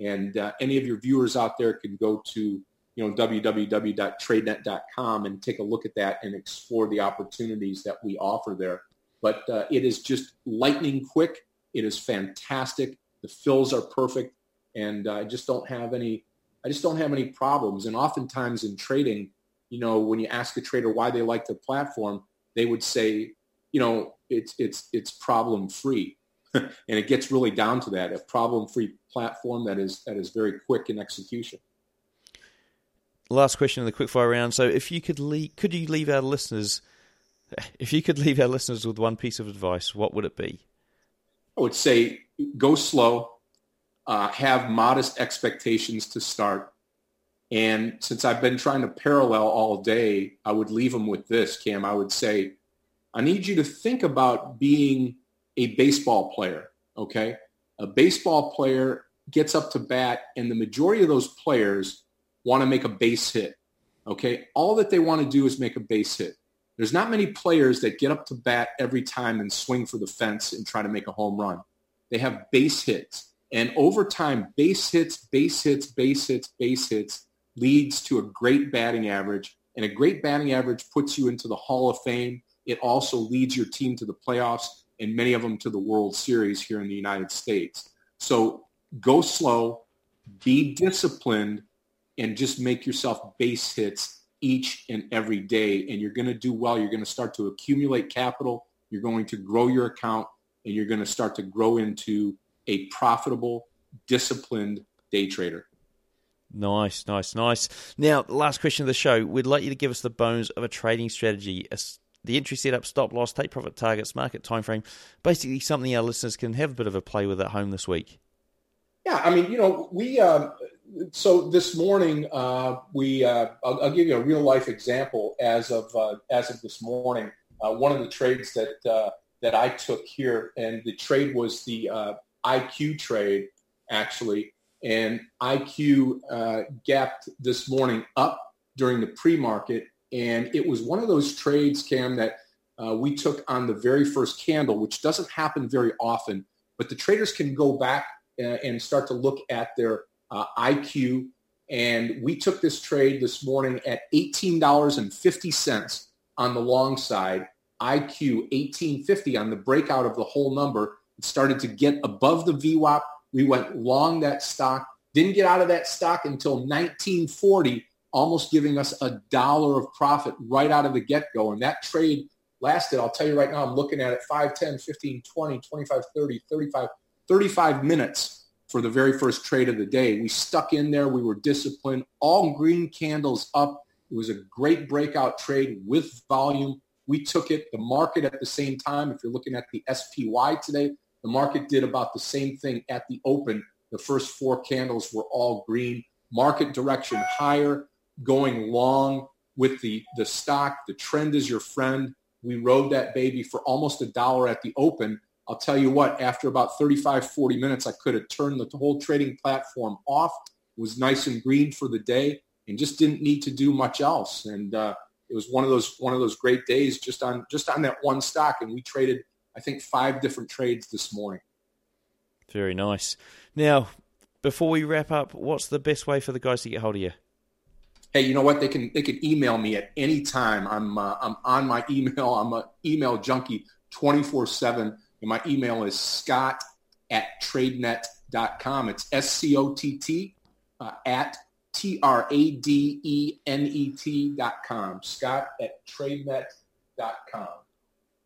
And uh, any of your viewers out there can go to you know www.tradenet.com and take a look at that and explore the opportunities that we offer there. But uh, it is just lightning quick. It is fantastic. The fills are perfect, and uh, I just don't have any. I just don't have any problems. And oftentimes in trading, you know, when you ask a trader why they like the platform, they would say, you know, it's it's it's problem free, and it gets really down to that a problem free platform that is that is very quick in execution. Last question in the quickfire round. So, if you could leave, could you leave our listeners, if you could leave our listeners with one piece of advice, what would it be? I would say go slow, uh, have modest expectations to start. And since I've been trying to parallel all day, I would leave them with this, Cam. I would say, I need you to think about being a baseball player, okay? A baseball player gets up to bat, and the majority of those players want to make a base hit, okay? All that they want to do is make a base hit. There's not many players that get up to bat every time and swing for the fence and try to make a home run. They have base hits. And over time, base hits, base hits, base hits, base hits leads to a great batting average. And a great batting average puts you into the Hall of Fame. It also leads your team to the playoffs and many of them to the World Series here in the United States. So go slow, be disciplined, and just make yourself base hits each and every day. And you're going to do well. You're going to start to accumulate capital. You're going to grow your account and you're going to start to grow into a profitable, disciplined day trader. Nice, nice, nice. Now, last question of the show. We'd like you to give us the bones of a trading strategy, the entry setup, stop loss, take profit targets, market time frame. Basically, something our listeners can have a bit of a play with at home this week. Yeah, I mean, you know, we um, so this morning uh, we uh, I'll, I'll, give you a real life example as of uh, as of this morning. Uh, one of the trades that uh, that I took here, and the trade was the uh, IQ trade actually, and IQ uh, gapped this morning up during the pre-market, and it was one of those trades, Cam, that uh, we took on the very first candle, which doesn't happen very often, but the traders can go back uh, and start to look at their uh, IQ, and we took this trade this morning at $18.50 on the long side IQ 1850 on the breakout of the whole number. It started to get above the VWAP. We went long that stock. Didn't get out of that stock until 1940, almost giving us a dollar of profit right out of the get-go. And that trade lasted, I'll tell you right now, I'm looking at it 5, 10, 15, 20, 25, 30, 35, 35 minutes for the very first trade of the day. We stuck in there. We were disciplined. All green candles up. It was a great breakout trade with volume. We took it, the market at the same time. If you're looking at the SPY today, the market did about the same thing at the open. The first four candles were all green. Market direction higher, going long with the, the stock. The trend is your friend. We rode that baby for almost a dollar at the open. I'll tell you what, after about 35, 40 minutes, I could have turned the whole trading platform off. It was nice and green for the day and just didn't need to do much else. And uh, it was one of those one of those great days just on just on that one stock, and we traded I think five different trades this morning. Very nice. Now, before we wrap up, what's the best way for the guys to get hold of you? Hey, you know what? They can they can email me at any time. I'm uh, I'm on my email. I'm an email junkie 24 seven, and my email is scott at tradenet.com. It's S C O T T uh, at T-R-A-D-E-N-E-T dot com. Scott at tradenet dot com.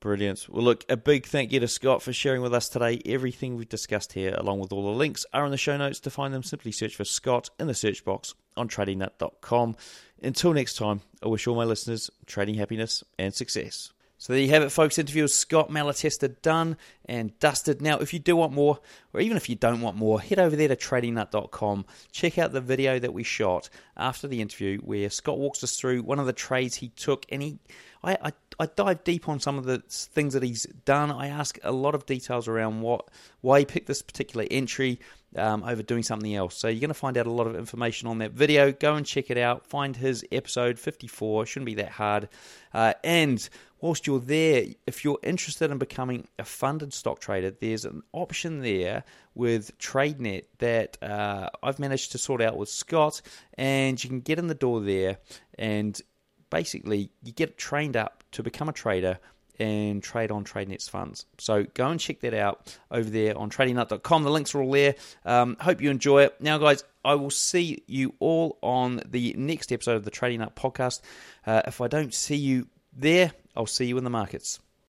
Brilliant. Well, look, a big thank you to Scott for sharing with us today. Everything we've discussed here, along with all the links, are in the show notes. To find them, simply search for Scott in the search box on tradingnut.com. Until next time, I wish all my listeners trading happiness and success. So there you have it, folks. Interview with Scott Malatesta done and dusted. Now, if you do want more, or even if you don't want more, head over there to tradingnut.com. Check out the video that we shot after the interview where Scott walks us through one of the trades he took, and he, I, I, I dive deep on some of the things that he's done. I ask a lot of details around what, why he picked this particular entry, um, over doing something else. So you're going to find out a lot of information on that video. Go and check it out. Find his episode 54. Shouldn't be that hard. Uh, and whilst you're there, if you're interested in becoming a funded stock trader, there's an option there with TradeNet that uh, I've managed to sort out with Scott, and you can get in the door there, and basically you get trained up to become a trader and trade on TradeNet's funds. So go and check that out over there on tradingnut.com. The links are all there. Um, hope you enjoy it. Now, guys, I will see you all on the next episode of the Trading Nut podcast. Uh, if I don't see you there, I'll see you in the markets.